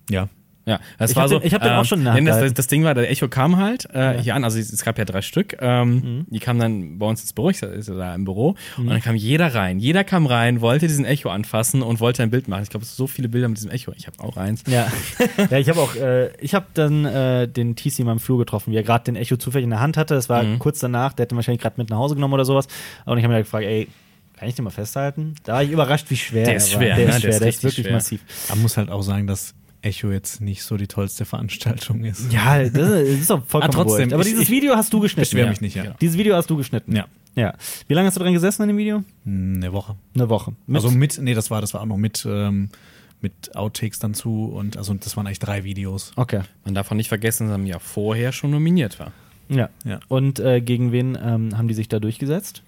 Ja. Ja, das Ich war hab so. den- ich hab den auch schon in der denn Hand das, das, das Ding war, der Echo kam halt äh, Ja. hier an, also es, gab ja drei Stück. Ähm, Mhm. Die kamen dann bei uns ins Büro, ich ja da im Büro, und dann kam jeder rein. Jeder kam rein, wollte diesen Echo anfassen und wollte ein Bild machen. Ich glaube, es sind so viele Bilder mit diesem Echo. Ich habe auch eins. Ja, ja ich habe auch, äh, ich habe dann äh, den TC in meinem Flur getroffen, wie er gerade den Echo zufällig in der Hand hatte. Das war Mhm. kurz danach, der hätte wahrscheinlich gerade mit nach Hause genommen oder sowas. Und ich habe mir halt gefragt, ey, kann ich den mal festhalten? Da war ich überrascht, wie schwer Der er ist schwer, der ne? ist schwer, Der ist der ist wirklich schwer. massiv. Man muss halt auch sagen, dass Echo jetzt nicht so die tollste Veranstaltung ist. Ja, das ist doch vollkommen Ah, trotzdem, wurscht. Aber ich- dieses ich Video hast du geschnitten. beschwer ja. mich nicht, ja. Genau. Dieses Video hast du geschnitten. Ja. Ja. Wie lange hast du dran gesessen an dem Video? Eine Woche. Eine Woche. Mit- also mit, nee, das war, das war auch noch mit, ähm, mit Outtakes dann zu und also das waren eigentlich drei Videos. Okay. Man darf auch nicht vergessen, dass er ja vorher schon nominiert war. Ja. Ja. Und äh, gegen wen ähm, haben die sich da durchgesetzt?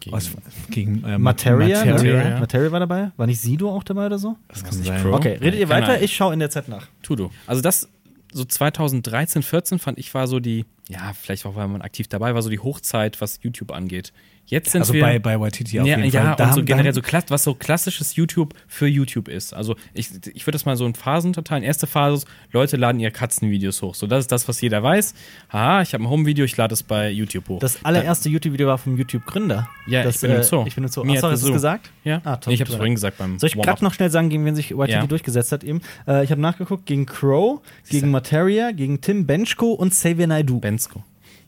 Gegen- Was, gegen äh, Materia? Materia. Ne? Materia war dabei? War nicht Sido auch dabei oder so? Das kann nicht sein. Crow? Okay, redet ihr weiter? Ich schaue in der Zeit nach. Tu du. Also das so 2013, 14 fand ich war so die, ja, vielleicht auch, weil man aktiv dabei war, so die Hochzeit, was YouTube angeht. Jetzt sind Also wir bei, bei Waititi auf ja, jeden ja, Fall. und Da so generell so was so klassisches YouTube für YouTube ist. Also ich, ich würde das mal so in Phasen unterteilen. Erste Phase ist, Leute laden ihre Katzenvideos hoch. So, das ist das, was jeder weiß. Haha, ich habe ein Home-Video, ich lade es bei YouTube hoch. Das allererste YouTube-Video war vom YouTube-Gründer. Ja, das, ich bin im Zoo. Ich bin. Mir Achso, hast du es gesagt? ja, Ah, top. nee, ich habe es vorhin gesagt beim Soll ich gerade noch schnell sagen, gegen wen sich YTD Ja. durchgesetzt hat eben? Äh, ich habe nachgeguckt, gegen Crow, gegen Materia, gegen Tim Benchko und Xavier Naidoo. Bensko.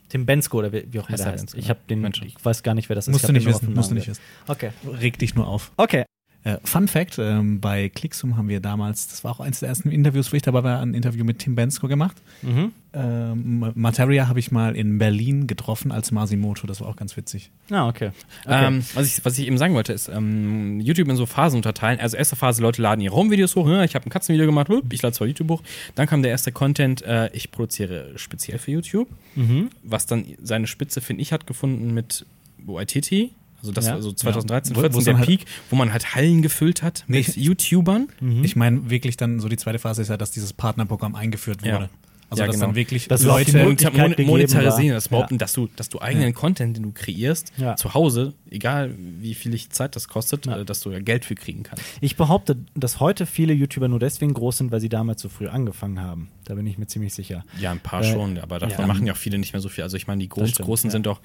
Tim Bensko oder wie, auch immer der er heißt. Bensko, Ich habe den, ich weiß gar nicht, wer das ist. Musst Ich du nicht wissen, musst du nicht wissen. Okay. Reg dich nur auf. Okay. Äh, Fun Fact: ähm, Bei Clicksum haben wir damals, das war auch eines der ersten Interviews, wo ich dabei war, ein Interview mit Tim Bensko gemacht. Mhm. Ähm, Materia habe ich mal in Berlin getroffen als Masimoto, das war auch ganz witzig. Ah, okay. okay. Ähm, was, ich, was ich eben sagen wollte, ist, ähm, YouTube in so Phasen unterteilen. Also erste Phase, Leute laden ihre Home-Videos hoch. Ne? Ich habe ein Katzenvideo gemacht, ich lade zwar YouTube hoch. Dann kam der erste Content, äh, ich produziere speziell für YouTube. mhm. Was dann seine Spitze, finde ich, hat gefunden mit YTT. Also das Ja. war so 2013, Ja. Wo- wo 14 es der halt- Peak, wo man halt Hallen gefüllt hat mit Nee. YouTubern. Mhm. Ich meine wirklich dann so die zweite Phase ist ja, dass dieses Partnerprogramm eingeführt Ja. Also Ja, dass genau. dann wirklich Das war auch die Leute monetarisieren, war. das behaupten, dass du, dass du eigenen Content, den du kreierst, Ja. zu Hause, egal wie viel ich Zeit das kostet, Ja. äh, dass du ja Geld für kriegen kannst. Ich behaupte, dass heute viele YouTuber nur deswegen groß sind, weil sie damals so früh angefangen haben. Da bin ich mir ziemlich sicher. Ja, ein paar Äh, schon, aber davon ja. machen ja auch viele nicht mehr so viel. Also ich meine, die Groß stimmt, Großen ja. sind doch,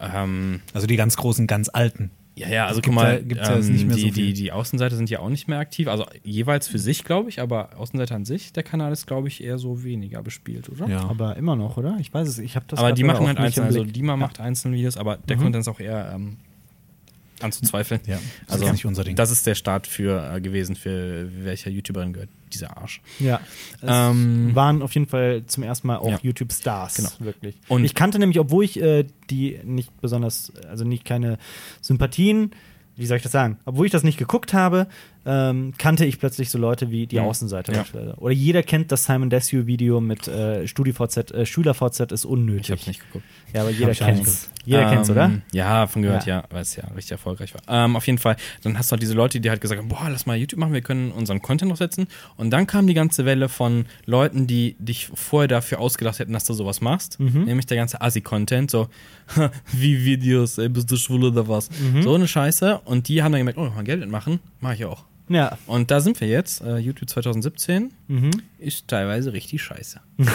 ähm, Also die ganz großen, ganz alten. Ja, ja, also guck mal, ja- gibt's ja jetzt ähm, nicht mehr die, so viel. die, die Außenseiter sind ja auch nicht mehr aktiv, also jeweils für sich, glaube ich, aber Außenseiter an sich, der Kanal ist, glaube ich, eher so weniger bespielt, oder? Ja. Aber immer noch, oder? Ich weiß es, ich habe das aber die machen halt im also Blick. Dima macht einzelne Videos, aber der Mhm. Content ist auch eher ähm, anzuzweifeln. Ja, das Also ist nicht unser Ding. Das ist der Start für äh, gewesen, für welcher YouTuberin gehört dieser Arsch. Ja. Ähm, waren auf jeden Fall zum ersten Mal auch Ja. YouTube-Stars. Genau. Wirklich. Und- ich kannte nämlich, obwohl ich äh, die nicht besonders, also nicht keine Sympathien, wie soll ich das sagen? Obwohl ich das nicht geguckt habe, ähm, kannte ich plötzlich so Leute wie die Ja. Außenseiter. Ja. Oder jeder kennt das Simon Desue-Video mit äh, StudiVZ, äh, SchülerVZ ist unnötig. Ich habe nicht geguckt. Ja, aber jeder kennt's. Jeder Ähm, kennt's, oder? Ja, von gehört, Ja. ja, weil es ja richtig erfolgreich war. Ähm, auf jeden Fall, dann hast du halt diese Leute, die halt gesagt haben, boah, lass mal YouTube machen, wir können unseren Content noch setzen. Und dann kam die ganze Welle von Leuten, die dich vorher dafür ausgedacht hätten, dass du sowas machst. Mhm. Nämlich der ganze Assi-Content, so wie Videos, ey, bist du schwul oder was? Mhm. So eine Scheiße. Und die haben dann gemerkt, oh, mal Geld mitmachen, mache ich auch. Ja. Und da sind wir jetzt. Äh, YouTube 2017 Mhm. ist teilweise richtig scheiße.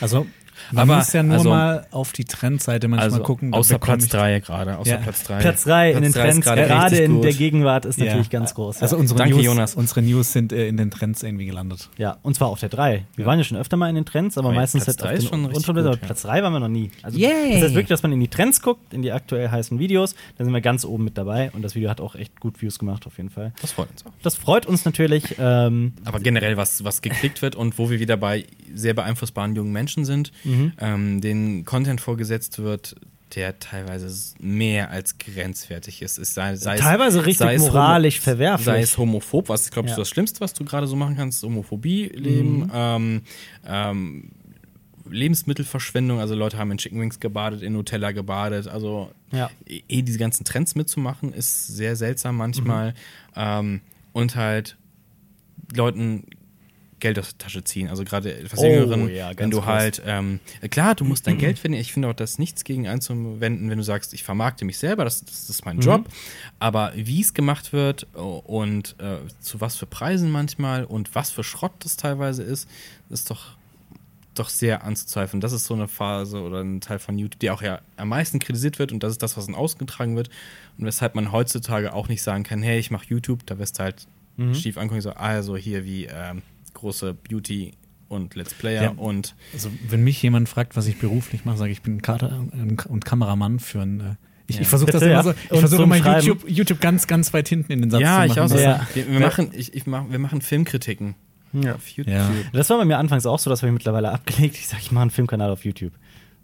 Also man Aber, muss ja nur also- mal auf die Trendseite manchmal Also gucken. außer Platz ich- 3 gerade, außer Ja. Platz 3. Platz 3 in den Trends, gerade in der Gegenwart, ist Ja. natürlich ganz groß. Also ja. unsere Danke, News, Jonas. unsere News sind äh, in den Trends irgendwie gelandet. Ja, und zwar auf der 3. Wir waren ja schon öfter mal in den Trends, aber Aber meistens Platz halt auf drei ist den schon richtig unteren- gut. Platz 3 waren wir noch nie. Also Yay. das heißt wirklich, dass man in die Trends guckt, in die aktuell heißen Videos, da sind wir ganz oben mit dabei und das Video hat auch echt gut Views gemacht auf jeden Fall. Das freut uns auch. Das freut uns natürlich. Ähm, Aber generell, was, was geklickt wird und wo wir wieder bei sehr beeinflussbaren jungen Menschen sind, Mhm. ähm, denen Content vorgesetzt wird, der teilweise mehr als grenzwertig ist. es sei, sei Teilweise es, richtig moralisch homo- verwerflich. Sei es homophob, was glaube ich Ja. das Schlimmste, was du gerade so machen kannst, ist Homophobie leben, Mhm. ähm, ähm, Lebensmittelverschwendung, also Leute haben in Chicken Wings gebadet, in Nutella gebadet, also Ja. eh eh diese ganzen Trends mitzumachen, ist sehr seltsam manchmal. Mhm. Ähm, und halt Leuten Geld aus der Tasche ziehen. Also gerade etwas Oh, Jüngeren, ja, wenn du groß. halt, ähm, klar, du musst dein Geld verdienen. Ich finde auch das nichts gegen einzuwenden, wenn du sagst, ich vermarkte mich selber, das, das ist mein Mhm. Job. Aber wie es gemacht wird und äh, zu was für Preisen manchmal und was für Schrott das teilweise ist, ist doch doch sehr anzuzweifeln. Das ist so eine Phase oder ein Teil von YouTube, die auch ja am meisten kritisiert wird und das ist das, was dann ausgetragen wird und weshalb man heutzutage auch nicht sagen kann, hey, ich mache YouTube, da wirst du halt Mhm. schief angucken, so, also hier wie ähm, große Beauty und Let's Player Ja. und Also wenn mich jemand fragt, was ich beruflich mache, sage ich, ich bin Kater und Kameramann für ein. Äh, ich Ja. ich versuche das immer so. Ich versuche immer. YouTube, YouTube ganz, ganz weit hinten in den Satz ja, zu ich machen. auch so. Ja. Wir, wir, machen, ich, ich mach, wir machen Filmkritiken Ja. auf YouTube. Ja. Das war bei mir anfangs auch so, das habe ich mittlerweile abgelegt. Ich sage, ich mache einen Filmkanal auf YouTube.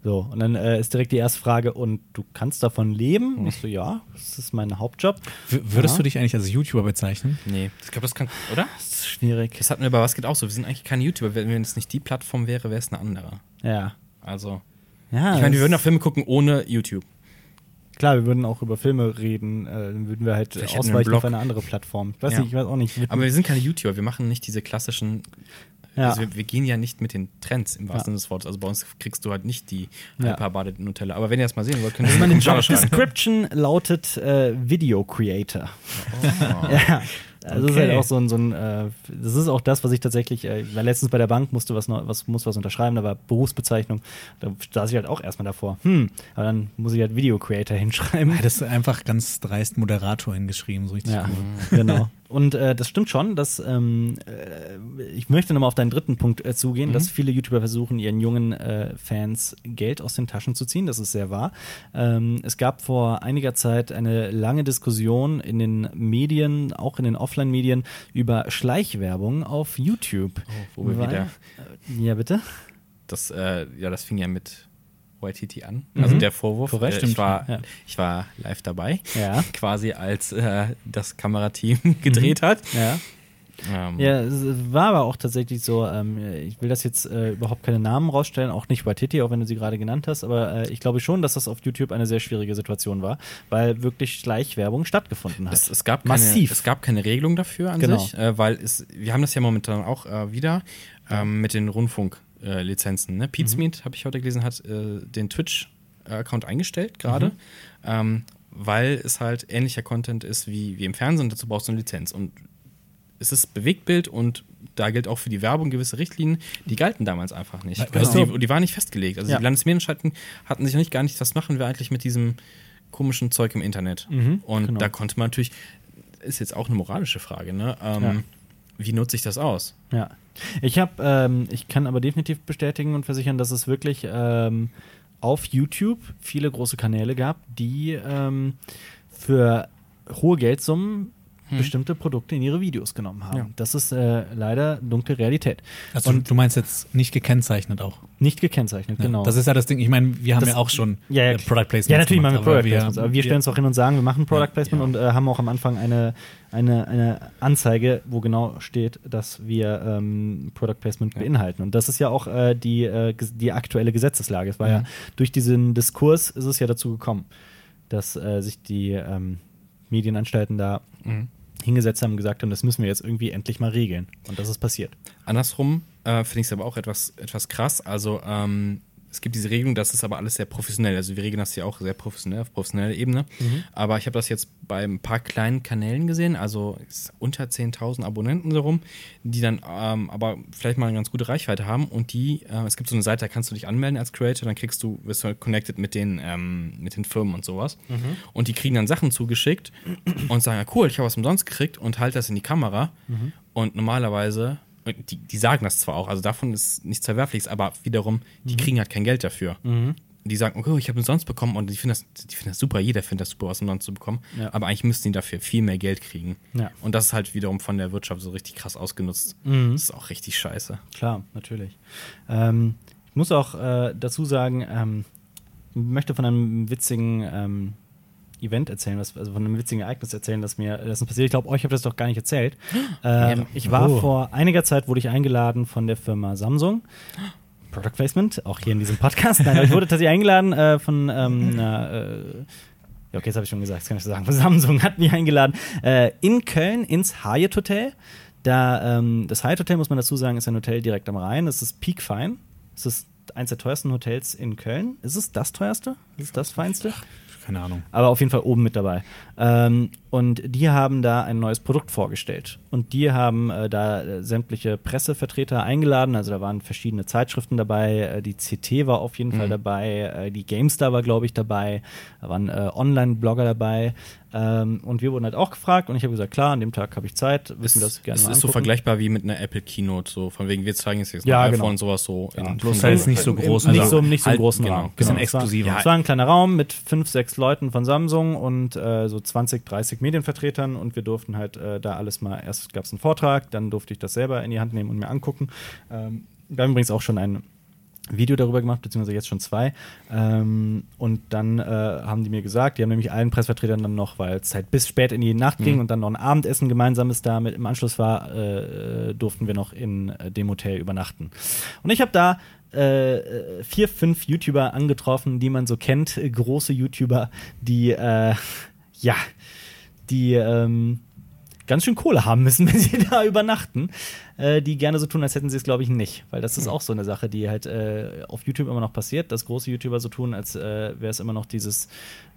So, und dann äh, ist direkt die erste Frage, und du kannst davon leben? Und ich so, ja, das ist mein Hauptjob. W würdest Ja. du dich eigentlich als YouTuber bezeichnen? Nee, ich glaube, das kann, oder? Das ist schwierig. Das hatten wir bei Was geht auch so. Wir sind eigentlich keine YouTuber. Wenn es nicht die Plattform wäre, wäre es eine andere. Ja. Also, ja ich meine, wir würden auch Filme gucken ohne YouTube. Klar, wir würden auch über Filme reden, äh, dann würden wir halt Vielleicht ausweichen auf eine andere Plattform. Ich weiß Ja. nicht, ich weiß auch nicht. Aber wir sind keine YouTuber. Wir machen nicht diese klassischen. Ja. Also wir, wir gehen ja nicht mit den Trends im wahrsten Ja. Sinne des Wortes. Also bei uns kriegst du halt nicht die Ja. hyperbade Nutella. Aber wenn ihr das mal sehen wollt, könnt ihr Also meine in die Job Kommentare schreiben. Description lautet äh, Video Creator. ja. Also das ist Okay. halt auch so ein, so ein äh, das ist auch das, was ich tatsächlich, äh, letztens bei der Bank, musste was, neu- was, musste was unterschreiben, da war Berufsbezeichnung, da saß ich halt auch erstmal davor. Hm, aber dann muss ich halt Video Creator hinschreiben. Ja, das ist einfach ganz dreist Moderator hingeschrieben, so richtig Ja, cool. genau. Und äh, das stimmt schon, dass ähm, äh, ich möchte nochmal auf deinen dritten Punkt äh, zugehen, dass viele YouTuber versuchen, ihren jungen äh, Fans Geld aus den Taschen zu ziehen. Das ist sehr wahr. Ähm, es gab vor einiger Zeit eine lange Diskussion in den Medien, auch in den Offline-Medien, über Schleichwerbung auf YouTube. wo wir wieder- Äh, ja, bitte? Das, äh, ja, das fing ja mit YTT an. Also Mhm. der Vorwurf. Korrekt, äh, stimmt, ich, war, ja. ich war live dabei. Ja. Quasi als äh, das Kamerateam gedreht hat. Ja. Ähm, Ja, es war aber auch tatsächlich so, ähm, ich will das jetzt äh, überhaupt keine Namen rausstellen, auch nicht bei Titi, auch wenn du sie gerade genannt hast, aber äh, ich glaube schon, dass das auf YouTube eine sehr schwierige Situation war, weil wirklich Schleichwerbung stattgefunden hat. Es, es, gab Massiv. Keine, es gab keine Regelung dafür an Genau. sich, äh, weil es, wir haben das ja momentan auch äh, wieder ähm, mit den Rundfunklizenzen. Ne? Mhm. Pete Smith, habe ich heute gelesen, hat äh, den Twitch-Account eingestellt gerade, Mhm. ähm, weil es halt ähnlicher Content ist wie, wie im Fernsehen. Dazu brauchst du eine Lizenz. Und es ist Bewegtbild und da gilt auch für die Werbung gewisse Richtlinien, die galten damals einfach nicht. Weißt Also die, die waren nicht festgelegt. Also Ja. die Landesmedienanstalten hatten sich noch nicht gar nicht, was machen wir eigentlich mit diesem komischen Zeug im Internet. Mhm, und genau. da konnte man natürlich, ist jetzt auch eine moralische Frage, ne? Ähm, Ja. Wie nutze ich das aus? Ja. Ich habe, ähm, ich kann aber definitiv bestätigen und versichern, dass es wirklich ähm, auf YouTube viele große Kanäle gab, die ähm, für hohe Geldsummen bestimmte Produkte in ihre Videos genommen haben. Ja. Das ist äh, leider dunkle Realität. Also und du meinst jetzt nicht gekennzeichnet auch. nicht gekennzeichnet, Ja, genau. Das ist ja das Ding. Ich meine, wir haben Das- ja auch schon Ja, äh, Product Placements. Ja, natürlich machen wir Product aber Placements. Aber wir stellen uns auch hin und sagen, wir machen Product Placement und äh, haben auch am Anfang eine, eine, eine Anzeige, wo genau steht, dass wir ähm, Product Placement beinhalten. Und das ist ja auch äh, die, äh, die aktuelle Gesetzeslage. Es war ja Mhm. durch diesen Diskurs ist es ja dazu gekommen, dass äh, sich die ähm, Medienanstalten da hingesetzt haben und gesagt haben, das müssen wir jetzt irgendwie endlich mal regeln. Und das ist passiert. Andersrum äh, finde ich es aber auch etwas, etwas krass. Also ähm, es gibt diese Regelung, das ist aber alles sehr professionell. Also wir regeln das ja auch sehr professionell, auf professioneller Ebene. Aber ich habe das jetzt bei ein paar kleinen Kanälen gesehen, also unter 10.000 Abonnenten so rum, die dann ähm, aber vielleicht mal eine ganz gute Reichweite haben. Und die, äh, es gibt so eine Seite, da kannst du dich anmelden als Creator, dann kriegst du, wirst du halt connected mit den, ähm, mit den Firmen und sowas. Und die kriegen dann Sachen zugeschickt und sagen, ja cool, ich habe was umsonst gekriegt und halt das in die Kamera. Und normalerweise, die, die sagen das zwar auch, also davon ist nichts Verwerfliches, aber wiederum, die kriegen halt kein Geld dafür. Die sagen, okay, ich habe umsonst bekommen und die finden das, die finden das super, jeder findet das super, was umsonst zu bekommen. Ja. Aber eigentlich müssten die dafür viel mehr Geld kriegen. Ja. Und das ist halt wiederum von der Wirtschaft so richtig krass ausgenutzt. Mhm. Das ist auch richtig scheiße. Klar, natürlich. Ähm, ich muss auch äh, dazu sagen, ähm, ich möchte von einem witzigen ähm, Event erzählen, was, also von einem witzigen Ereignis erzählen, das mir das ist passiert. Ich glaube, euch habe das doch gar nicht erzählt. Ähm, ich war Oh. vor einiger Zeit, wurde ich eingeladen von der Firma Samsung. Product Placement, auch hier in diesem Podcast. Nein, ich wurde tatsächlich eingeladen äh, von ähm, einer, äh, ja, okay, das habe ich schon gesagt, das kann ich so sagen. Samsung hat mich eingeladen äh, in Köln ins Hyatt Hotel. Da, ähm, das Hyatt Hotel, muss man dazu sagen, ist ein Hotel direkt am Rhein. Das ist Peak Fine. Das ist eins der teuersten Hotels in Köln. Ist es das teuerste? Ist es das feinste? Keine Ahnung. aber auf jeden Fall oben mit dabei. Ähm, und die haben da ein neues Produkt vorgestellt. Und die haben äh, da äh, sämtliche Pressevertreter eingeladen. Also da waren verschiedene Zeitschriften dabei. Äh, die CT war auf jeden Fall dabei. Äh, die GameStar war, glaube ich, dabei. Da waren Online-Blogger dabei. Ähm, und wir wurden halt auch gefragt. Und ich habe gesagt, klar, an dem Tag habe ich Zeit. Wissen wir das gerne es ist so angucken. vergleichbar wie mit einer Apple Keynote, so von wegen, wir zeigen jetzt, jetzt Ja, genau. iPhone und sowas so. in bloß halt nicht so groß. Nicht Also so, nicht so halt, großen genau, Raum. bisschen Es war- exklusiver. Es war ein kleiner Raum mit fünf, sechs Leuten von Samsung und so 20, 30 Medienvertretern und wir durften halt äh, da alles mal, erst gab es einen Vortrag, dann durfte ich das selber in die Hand nehmen und mir angucken. Ähm, wir haben übrigens auch schon ein Video darüber gemacht, beziehungsweise jetzt schon zwei. Ähm, und dann äh, haben die mir gesagt, die haben nämlich allen Pressvertretern dann noch, weil es halt bis spät in die Nacht ging und dann noch ein Abendessen gemeinsames da mit im Anschluss war, äh, durften wir noch in äh, dem Hotel übernachten. Und ich habe da äh, vier, fünf YouTuber angetroffen, die man so kennt, große YouTuber, die äh, ja, die ähm, ganz schön Kohle haben müssen, wenn sie da übernachten, äh, die gerne so tun, als hätten sie es, glaube ich, nicht. Weil das ist auch so eine Sache, die halt äh, auf YouTube immer noch passiert, dass große YouTuber so tun, als äh, wäre es immer noch dieses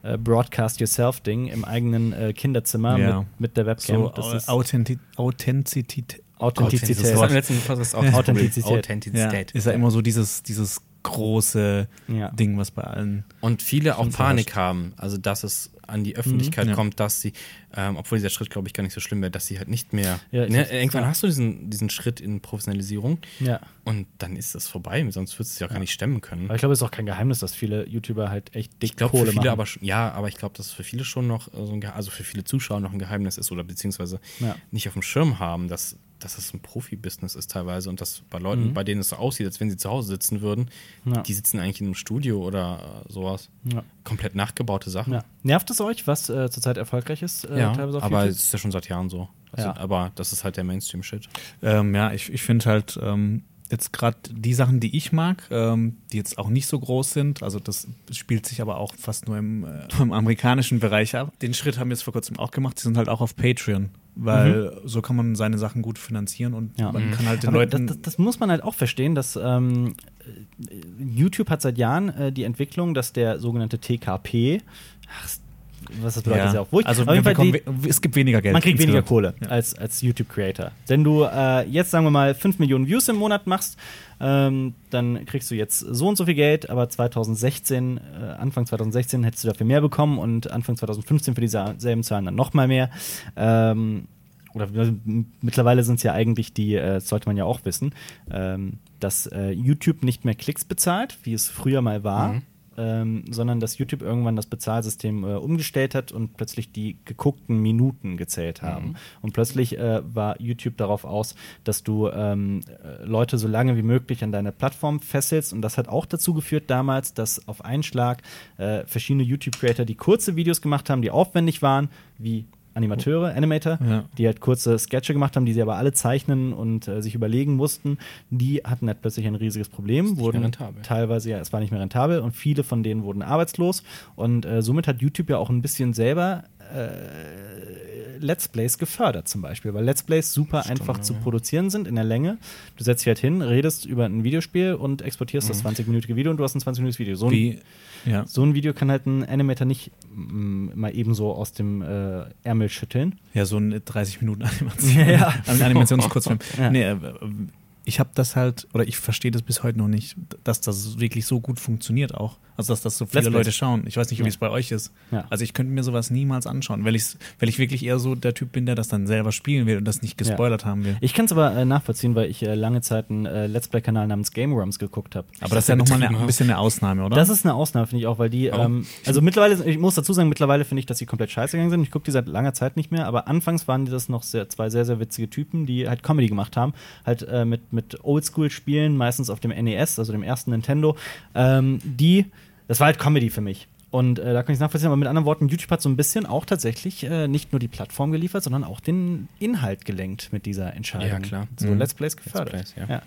äh, Broadcast Yourself-Ding im eigenen äh, Kinderzimmer Ja. mit, mit der Webcam. So das Authentizität. Authentizität. Podcast auch Authentizität. Ja, Authentizität. ist ja immer so dieses, dieses große Ja. Ding, was bei allen. Und viele auch Panik haben, also dass es an die Öffentlichkeit Mhm, ja. kommt, dass sie, ähm, obwohl dieser Schritt, glaube ich, gar nicht so schlimm wäre, dass sie halt nicht mehr. Ja, ne, irgendwann ja. hast du diesen, diesen Schritt in Professionalisierung Ja. und dann ist das vorbei, sonst würdest du es ja, gar nicht stemmen können. Aber ich glaube, es ist auch kein Geheimnis, dass viele YouTuber halt echt dick Ich glaube, Kohle für viele machen. aber schon, ja, aber ich glaube, dass es für viele schon noch äh, so ein, also für viele Zuschauer noch ein Geheimnis ist oder beziehungsweise nicht auf dem Schirm haben, dass, dass es ein Profi-Business ist teilweise und dass bei Leuten, bei denen es so aussieht, als wenn sie zu Hause sitzen würden, Mhm. Die sitzen eigentlich in einem Studio oder äh, sowas. Ja. Komplett nachgebaute Sachen. Nervt es euch, was äh, zurzeit erfolgreich ist? Äh, Ja, teilweise auf aber YouTube? es ist ja schon seit Jahren so. Also, Ja. Aber das ist halt der Mainstream-Shit. Ähm, ja, ich, ich finde halt ähm, jetzt gerade die Sachen, die ich mag, ähm, die jetzt auch nicht so groß sind, also das spielt sich aber auch fast nur im, äh, im amerikanischen Bereich ab. Den Schritt haben wir jetzt vor kurzem auch gemacht, die sind halt auch auf Patreon, weil so kann man seine Sachen gut finanzieren und Ja. man kann halt den Aber Leuten. das, das, das muss man halt auch verstehen, dass ähm, äh, YouTube hat seit Jahren äh, die Entwicklung, dass der sogenannte TKP, ach, was das bedeutet, ist ja auch wurscht. also Auf jeden Fall die, es gibt weniger Geld. man kriegt weniger insgesamt. Kohle als, als YouTube-Creator. Wenn du äh, jetzt, sagen wir mal, 5 Millionen Views im Monat machst, ähm, dann kriegst du jetzt so und so viel Geld, aber 2016, äh, Anfang 2016 hättest du dafür mehr bekommen und Anfang 2015 für dieselben Zahlen dann nochmal mehr. Ähm, oder mittlerweile sind es ja eigentlich die, äh, das sollte man ja auch wissen, ähm, dass äh, YouTube nicht mehr Klicks bezahlt, wie es früher mal war, ähm, sondern dass YouTube irgendwann das Bezahlsystem äh, umgestellt hat und plötzlich die geguckten Minuten gezählt haben. Und plötzlich äh, war YouTube darauf aus, dass du ähm, äh, Leute so lange wie möglich an deine Plattform fesselst. Und das hat auch dazu geführt damals, dass auf einen Schlag äh, verschiedene YouTube-Creator, die kurze Videos gemacht haben, die aufwendig waren, wie Animateure, Animator, Ja. die halt kurze Sketche gemacht haben, die sie aber alle zeichnen und äh, sich überlegen mussten, die hatten halt plötzlich ein riesiges Problem, nicht wurden mehr rentabel. teilweise, ja, es war nicht mehr rentabel und viele von denen wurden arbeitslos und äh, somit hat YouTube ja auch ein bisschen selber äh, Let's Plays gefördert zum Beispiel, weil Let's Plays super einfach zu produzieren sind in der Länge. Du setzt dich halt hin, redest über ein Videospiel und exportierst das 20-minütige Video und du hast ein 20-minütiges Video. So Wie, ja. so ein Video kann halt ein Animator nicht mm, mal ebenso aus dem äh, Ärmel schütteln. Ja, so eine 30 Minuten Animation. Ja, ja. Ein Animationskurzfilm. Ja. Nee, äh, ich habe das halt, oder ich verstehe das bis heute noch nicht, dass das wirklich so gut funktioniert auch. Also, dass das so viele. Leute schauen. Ich weiß nicht, wie Ja. es bei euch ist. Ja. Also, ich könnte mir sowas niemals anschauen, weil, ich's, weil ich wirklich eher so der Typ bin, der das dann selber spielen will und das nicht gespoilert haben will. Ich kann es aber äh, nachvollziehen, weil ich äh, lange Zeit einen äh, Let's Play-Kanal namens Game Rums geguckt habe. Aber das ist ja nochmal ein bisschen eine Ausnahme, oder? Das ist eine Ausnahme, finde ich auch, weil die, ähm, also mittlerweile, ich muss dazu sagen, mittlerweile finde ich, dass die komplett scheiße gegangen sind. Ich gucke die seit langer Zeit nicht mehr, aber anfangs waren die das noch sehr, zwei sehr, sehr witzige Typen, die halt Comedy gemacht haben. Halt äh, mit, mit Oldschool-Spielen, meistens auf dem NES, also dem ersten Nintendo. Ähm, die, das war halt Comedy für mich. Und äh, da kann ich nachvollziehen, aber mit anderen Worten, YouTube hat so ein bisschen auch tatsächlich äh, nicht nur die Plattform geliefert, sondern auch den Inhalt gelenkt mit dieser Entscheidung. Ja, klar. So Mhm. Let's Plays gefördert. Plays, ja. ja.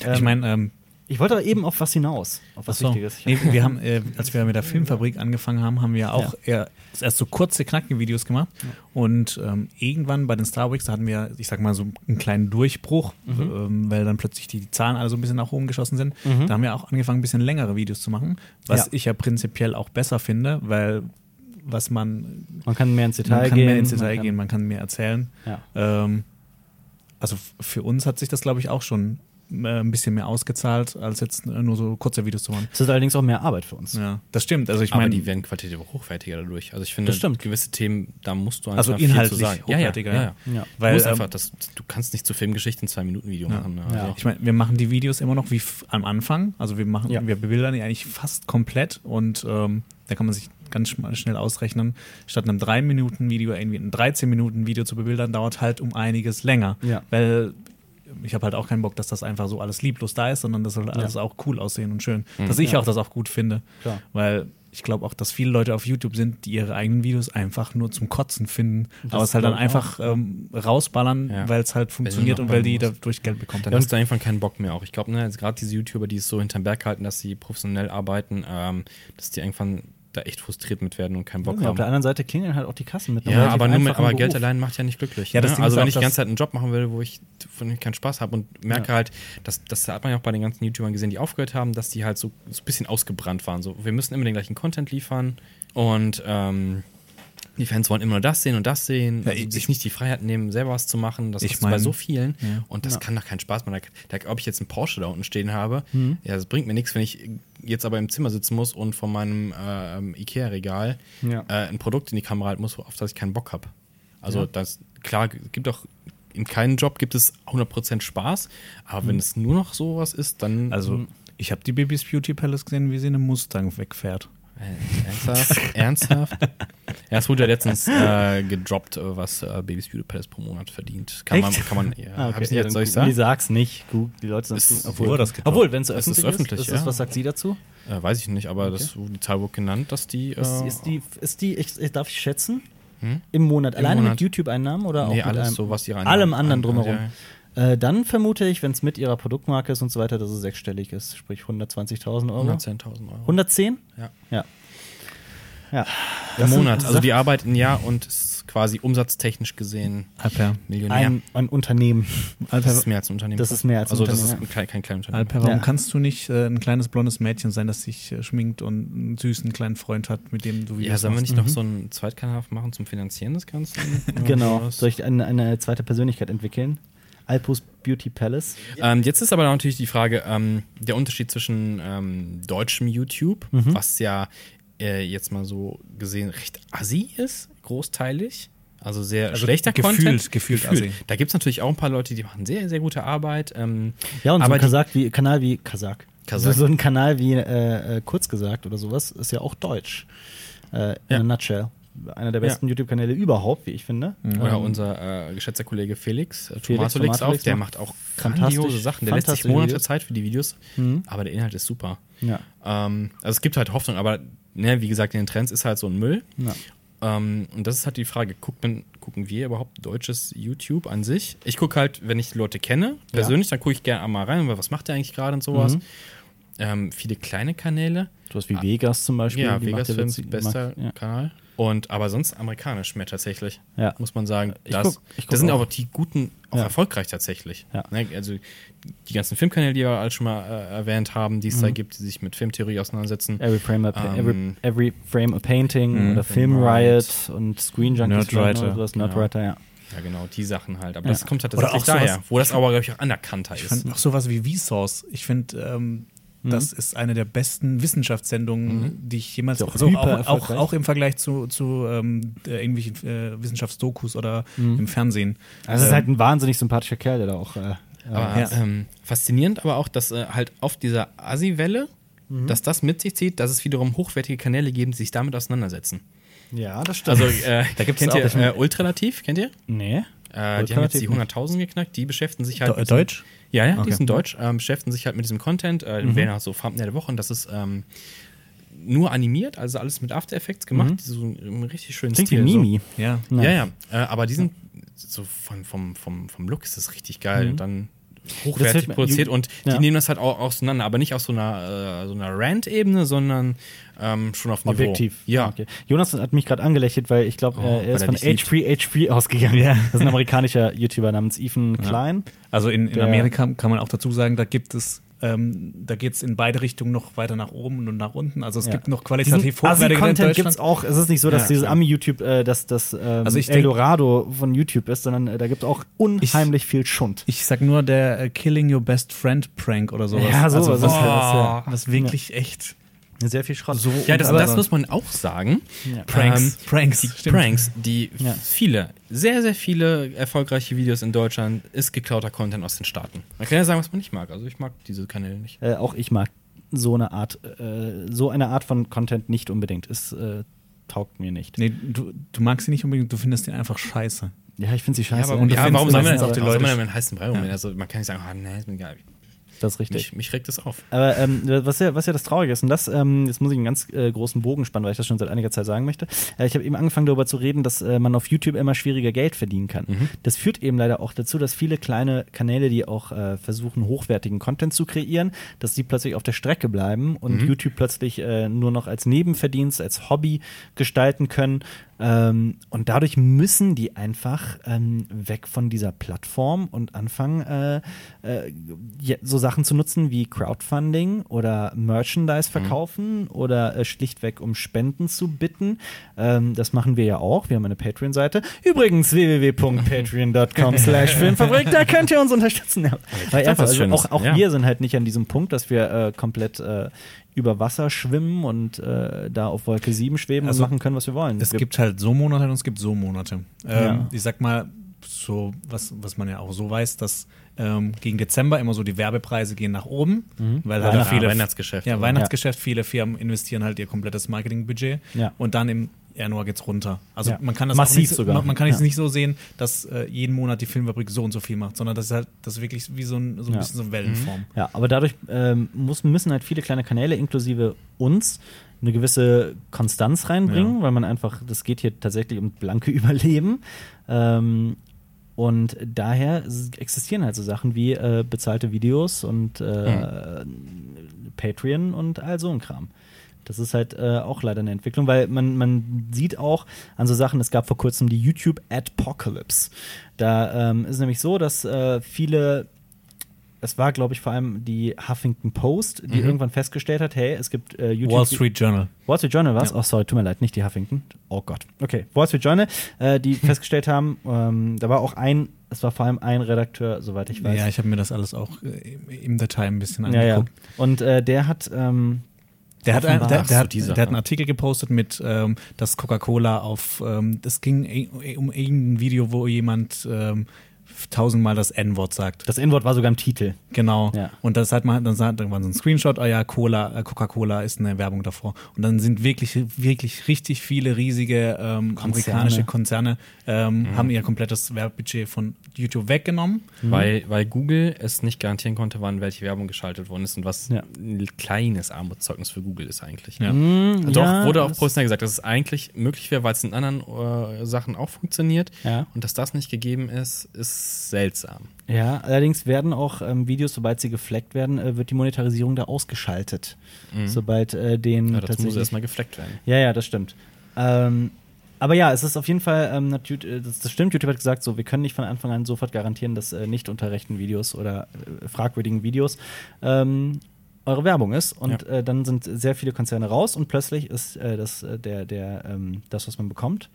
ich Ähm, meine, ähm, ich wollte aber eben auf was hinaus, auf was so. Wichtiges. Ich Nee, wir haben, äh, als wir mit der Filmfabrik angefangen haben, haben wir auch eher erst so kurze, knackige Videos gemacht. Und ähm, irgendwann bei den Star Wars, da hatten wir, ich sag mal, so einen kleinen Durchbruch, ähm, weil dann plötzlich die Zahlen alle so ein bisschen nach oben geschossen sind. Mhm. Da haben wir auch angefangen, ein bisschen längere Videos zu machen, was Ja. ich ja prinzipiell auch besser finde, weil was man, Man kann mehr ins Detail man kann gehen. mehr ins Detail man kann- gehen, man kann mehr erzählen. Ja. Ähm, also für uns hat sich das, glaube ich, auch schon äh, ein bisschen mehr ausgezahlt, als jetzt äh, nur so kurze Videos zu machen. Es ist allerdings auch mehr Arbeit für uns. Ja, das stimmt. Also ich meine, die werden qualitativ auch hochwertiger dadurch. Also ich finde, Das stimmt. gewisse Themen, da musst du Also einfach viel zu inhaltlich sagen. Ja, ja, hochwertiger, ja, ja. ja. Ja. weil du, musst ähm, einfach, das, du kannst nicht zu Filmgeschichten ein zwei Minuten Video Ja. machen. ne? Ja. Also, Ich meine, wir machen die Videos immer noch wie am Anfang. Also wir machen, Ja. wir bebildern die eigentlich fast komplett und ähm, da kann man sich ganz schnell ausrechnen. Statt einem 3-Minuten-Video irgendwie ein 13-Minuten-Video zu bebildern, dauert halt um einiges länger. Ja. Weil ich habe halt auch keinen Bock, dass das einfach so alles lieblos da ist, sondern das soll alles auch cool aussehen und schön. Dass ich Ja. auch das auch gut finde. Klar. Weil ich glaube auch, dass viele Leute auf YouTube sind, die ihre eigenen Videos einfach nur zum Kotzen finden, aber es halt dann einfach ähm, rausballern, Ja. weil es halt funktioniert und weil die muss. dadurch Geld bekommen. Dann hast du einfach keinen Bock mehr auch. Ich glaube, ne, gerade diese YouTuber, die es so hinterm Berg halten, dass sie professionell arbeiten, ähm, dass die irgendwann da echt frustriert mit werden und keinen Bock Ja, auf haben. der anderen Seite klingeln halt auch die Kassen mit Ja, aber nur mit, aber Geld allein macht ja nicht glücklich. Ja, ne? Also wenn ich die ganze Zeit einen Job machen will, wo ich von dem ich keinen Spaß habe und merke Ja. halt, dass das hat man ja auch bei den ganzen YouTubern gesehen, die aufgehört haben, dass die halt so, so ein bisschen ausgebrannt waren. So, wir müssen immer den gleichen Content liefern und ähm, die Fans wollen immer nur das sehen und das sehen, Ja, also ich- sich nicht die Freiheit nehmen, selber was zu machen. Das Ich ist bei so vielen Ja. und das Ja. kann doch keinen Spaß machen. Da, da, ob ich jetzt einen Porsche da unten stehen habe, Mhm. ja, das bringt mir nichts, wenn ich jetzt aber im Zimmer sitzen muss und von meinem ähm, Ikea-Regal Ja. äh, ein Produkt in die Kamera halten muss, auf das ich keinen Bock habe. Also das, klar, gibt auch in keinem Job gibt es 100% Spaß, aber wenn es nur noch sowas ist, dann Also, ich habe die Babys Beauty Palace gesehen, wie sie in einem Mustang wegfährt. Ernsthaft? ernsthaft? Ja, es wurde ja letztens äh, gedroppt, was äh, Babys Beauty Palace pro Monat verdient. Kann man, Echt? kann man, ja, Ah, okay. Ja, jetzt, soll ich Nee, sagen? sag's nicht. Gut, die Leute sind Ist- obwohl, wurde das obwohl wenn es ist öffentlich ist, öffentlich, ist, ja. was sagt sie dazu? Äh, weiß ich nicht, aber das, die Zahl wurde genannt, dass die. Äh, Ist, ist die, ist die ich, darf ich schätzen? Hm? Im Monat. Alleine Monat. mit YouTube-Einnahmen oder auch nee, mit alles einem, so, was ihre allem anderen drumherum? Ja, Äh, dann vermute ich, wenn es mit ihrer Produktmarke ist und so weiter, dass es sechsstellig ist, sprich 120.000 Euro. 110.000 Euro. 110? Ja. Ja. Ja. Im Monat. Also die arbeitet ein Jahr und ist quasi umsatztechnisch gesehen Alper. Millionär. ein, ein Unternehmen. das ist mehr als ein Unternehmen. Das ist mehr als ein also das Unternehmen, ist ein klein, kein kleines Unternehmen. Alper, warum Ja. kannst du nicht äh, ein kleines blondes Mädchen sein, das sich äh, schminkt und einen süßen kleinen Freund hat, mit dem du Ja, sollen wir nicht noch so einen Zweitkanal machen zum Finanzieren des Ganzen? Genau. Soll ich eine, eine zweite Persönlichkeit entwickeln? Alpus Beauty Palace. Ähm, jetzt ist aber natürlich die Frage, ähm, der Unterschied zwischen ähm, deutschem YouTube, Mhm. was ja äh, jetzt mal so gesehen recht assi ist, großteilig. Also sehr Also schlechter gefühlt- Content. gefühlt assi. Da gibt es natürlich auch ein paar Leute, die machen sehr, sehr gute Arbeit. Ähm, Ja, und so ein Kasach wie, Kanal wie Kasach. Kasach. So, so ein Kanal wie äh, äh, kurz gesagt oder sowas ist ja auch deutsch. Äh, in Ja. a nutshell. Einer der Ja. besten YouTube-Kanäle überhaupt, wie ich finde. Oder Ähm, unser äh, geschätzter Kollege Felix, äh, Felix Tomatolix auf, der macht macht auch grandiose Sachen. Der lässt sich fantastische Monate Videos. Zeit für die Videos, Mhm. aber der Inhalt ist super. Ja. Ähm, also es gibt halt Hoffnung, aber ne, wie gesagt, in den Trends ist halt so ein Müll. Ja. Ähm, und das ist halt die Frage, guckt man, gucken wir überhaupt deutsches YouTube an sich? Ich gucke halt, wenn ich die Leute kenne, persönlich, dann gucke ich gerne einmal rein, weil was macht der eigentlich gerade und sowas. Mhm. Ähm, viele kleine Kanäle. Sowas wie Vegas zum Beispiel. Ja, die Vegas macht Films, bester macht- ja. Kanal. Und aber sonst amerikanisch mehr tatsächlich, Ja. muss man sagen. Ich Das, guck- ich guck das sind auch. aber die guten auch Ja. erfolgreich tatsächlich. Ja. Ne, also die ganzen Filmkanäle, die wir alle schon mal äh, erwähnt haben, die es Mhm. da gibt, die sich mit Filmtheorie auseinandersetzen. Every Frame, a, Ähm, every, every Frame a Painting Mhm. oder Film Film Riot und Screen Junkies. Nerdwriter. oder sowas. Nerdwriter, ja. Ja, genau, die Sachen halt. Aber Ja. das kommt halt Oder tatsächlich sowas- daher, wo das aber, glaube ich, auch anerkannter Ich ist. auch sowas wie Vsauce. Ich finde, ähm, Mhm. das ist eine der besten Wissenschaftssendungen, die ich jemals, also auch, auch, auch im Vergleich zu, zu ähm, äh, irgendwelchen äh, Wissenschaftsdokus oder Mhm. im Fernsehen. Also es ist Ähm, halt ein wahnsinnig sympathischer Kerl, der da auch. Äh, Aber Ja. ähm, faszinierend aber auch, dass äh, halt auf dieser Asi-Welle, Mhm. dass das mit sich zieht, dass es wiederum hochwertige Kanäle geben, die sich damit auseinandersetzen. ja, das stimmt. Also, äh, Da gibt's kennt auch- ihr äh, Ultralativ? Kennt ihr? nee. Äh, die haben jetzt die Ultralativ 100.000 geknackt, die beschäftigen sich halt. Do- mit Deutsch? Ja, ja, die Okay. sind Deutsch, ähm, beschäftigen sich halt mit diesem Content, äh, Mhm. wählen auch so Thumbnail der Woche und das ist ähm, nur animiert, also alles mit After Effects gemacht, so einen richtig schönen Mhm. Klingt wie. Mimi. Ja. Ja. So. Ja, ja, äh, aber die sind so von, vom, vom, vom Look ist das richtig geil und dann hochwertig produziert und die ja. nehmen das halt auch auseinander, aber nicht aus so einer, äh, so einer Rant-Ebene, sondern ähm, schon auf Niveau. Objektiv. Ja. Okay. Jonas hat mich gerade angelächelt, weil ich glaube, Oh, äh, er ist von dich liebt. H3 H3 ausgegangen. Ja. Das ist ein amerikanischer YouTuber namens Ethan Klein. Also in, in Amerika kann man auch dazu sagen, da gibt es, ähm, da geht es in beide Richtungen noch weiter nach oben und nach unten. Also es Ja. gibt noch qualitativ hochwertige Content gibt es auch. Es ist nicht so, dass Ja, dieses. Ami-YouTube äh, das, das ähm, Also ich denk- Eldorado von YouTube ist, sondern äh, da gibt es auch unheimlich viel Schund. Ich sag nur der äh, Killing Your Best Friend Prank oder sowas. Ja, sowas also, ist was, das, ja. was wirklich echt Sehr viel Schrott. so Ja, das, aber- das muss man auch sagen. Ja. Pranks, Ähm, Pranks, Die stimmt. Pranks, die Ja. viele, sehr, sehr viele erfolgreiche Videos in Deutschland ist geklauter Content aus den Staaten. Man kann ja sagen, was man nicht mag. Also ich mag diese Kanäle nicht. Äh, auch ich mag so eine Art, äh, so eine Art von Content nicht unbedingt. Es äh, taugt mir nicht. Nee, du, du magst ihn nicht unbedingt, du findest ihn einfach scheiße. Ja, ich finde sie Ja, scheiße. aber, Und ja, warum soll man, meistens denn, auch warum die soll Leute man heißen Brei rumgehen? Also man kann nicht sagen, ah, nee, ist mir egal. Das ist richtig. Mich, mich regt das auf. Aber ähm, was, ja, was ja das Traurige ist, und das, ähm, jetzt muss ich einen ganz äh, großen Bogen spannen, weil ich das schon seit einiger Zeit sagen möchte. Äh, ich habe eben angefangen darüber zu reden, dass äh, man auf YouTube immer schwieriger Geld verdienen kann. Das führt eben leider auch dazu, dass viele kleine Kanäle, die auch äh, versuchen, hochwertigen Content zu kreieren, dass die plötzlich auf der Strecke bleiben und YouTube plötzlich äh, nur noch als Nebenverdienst, als Hobby gestalten können. Ähm, und dadurch müssen die einfach ähm, weg von dieser Plattform und anfangen, äh, äh, so Sachen zu nutzen wie Crowdfunding oder Merchandise verkaufen oder äh, schlichtweg um Spenden zu bitten. Ähm, das machen wir ja auch. Wir haben eine Patreon-Seite. Übrigens www.patreon.com slash Filmfabrik, da könnt ihr uns unterstützen. Ja. Weil einfach, also auch auch Ja. wir sind halt nicht an diesem Punkt, dass wir äh, komplett äh, über Wasser schwimmen und äh, da auf Wolke 7 schweben Also, und machen können, was wir wollen. Es wir, gibt halt so Monate und es gibt so Monate. Ähm, Ja. Ich sag mal, so, was, was man ja auch so weiß, dass ähm, gegen Dezember immer so die Werbepreise gehen nach oben, weil halt Weihnachten- viele Weihnachtsgeschäft. Ja? Weihnachtsgeschäft, viele Firmen investieren halt ihr komplettes Marketingbudget Ja. und dann im Januar geht's runter. Also Ja. man kann das Massiv nicht, so- sogar. Man, man kann es Ja. nicht so sehen, dass äh, jeden Monat die Filmfabrik so und so viel macht, sondern das ist halt das ist wirklich wie so ein, so ein Ja. bisschen so eine Wellenform. Ja, aber dadurch ähm, muss, müssen halt viele kleine Kanäle, inklusive uns, eine gewisse Konstanz reinbringen, weil man einfach, das geht hier tatsächlich um blanke Überleben. Ähm, und daher existieren halt so Sachen wie äh, bezahlte Videos und äh, Patreon und all so ein Kram. Das ist halt äh, auch leider eine Entwicklung, weil man, man sieht auch an so Sachen, es gab vor kurzem die YouTube Adpocalypse. Da ähm, ist nämlich so, dass äh, viele es war, glaube ich, vor allem die Huffington Post, die irgendwann festgestellt hat, hey, es gibt äh, YouTube. Wall Street Journal. Wall Street Journal, was? Ja. Oh, sorry, tut mir leid, nicht die Huffington. Oh Gott. Okay, Wall Street Journal, äh, die festgestellt haben, ähm, da war auch ein, es war vor allem ein Redakteur, soweit ich weiß. Ja, ich habe mir das alles auch äh, im Detail ein bisschen ja, ja. angeguckt. Und äh, der hat, ähm, Der hat, ein, der, der, hat, der hat einen Artikel gepostet mit, ähm, dass Coca-Cola auf, ähm, das ging eh- um irgendein Video, wo jemand ähm, tausendmal das N-Wort sagt. das N-Wort war sogar im Titel. Genau. Ja. Und das hat man, dann sagt dann war so ein Screenshot, oh ja, Cola, äh, Coca-Cola ist eine Werbung davor. Und dann sind wirklich, wirklich richtig viele riesige ähm, amerikanische Konzerne ähm, haben ihr komplettes Werbebudget von YouTube weggenommen. Weil, weil Google es nicht garantieren konnte, wann welche Werbung geschaltet worden ist und was Ja. ein kleines Armutszeugnis für Google ist eigentlich. Ja. Doch, ja, wurde auch professionell gesagt, dass es eigentlich möglich wäre, weil es in anderen äh, Sachen auch funktioniert. Ja. Und dass das nicht gegeben ist, ist seltsam. Ja, allerdings werden auch ähm, Videos, sobald sie gefleckt werden, äh, wird die Monetarisierung da ausgeschaltet. Sobald äh, den Mhm. Ja, das muss erstmal gefleckt werden. Ja, ja, das stimmt. Ähm, aber ja, es ist auf jeden Fall, ähm, natu- äh, das, das stimmt, YouTube hat gesagt, so, wir können nicht von Anfang an sofort garantieren, dass äh, nicht unter rechten Videos oder äh, fragwürdigen Videos ähm, eure Werbung ist. Und Ja. äh, dann sind sehr viele Konzerne raus und plötzlich ist äh, das, äh, der, der, ähm, das, was man bekommt,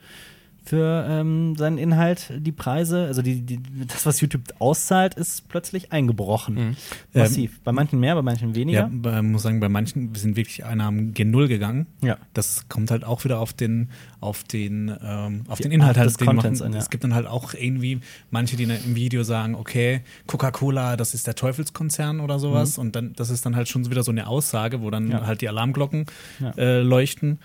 für ähm, seinen Inhalt die Preise, also die, die, das, was YouTube auszahlt, ist plötzlich eingebrochen. Mhm. Massiv. bei manchen mehr, bei manchen Ja, weniger. bei- muss sagen, bei manchen sind wirklich Einnahmen gen Null gegangen. Ja. Das kommt halt auch wieder auf den, auf den, ähm, auf Die den Inhalt Art halt des den Contents machen. an, ja. Es gibt dann halt auch irgendwie manche, die in einem Video sagen, okay, Coca-Cola, das ist der Teufelskonzern oder sowas. Und dann, das ist dann halt schon wieder so eine Aussage, wo dann Mhm. Ja. halt die Alarmglocken Ja. äh, leuchten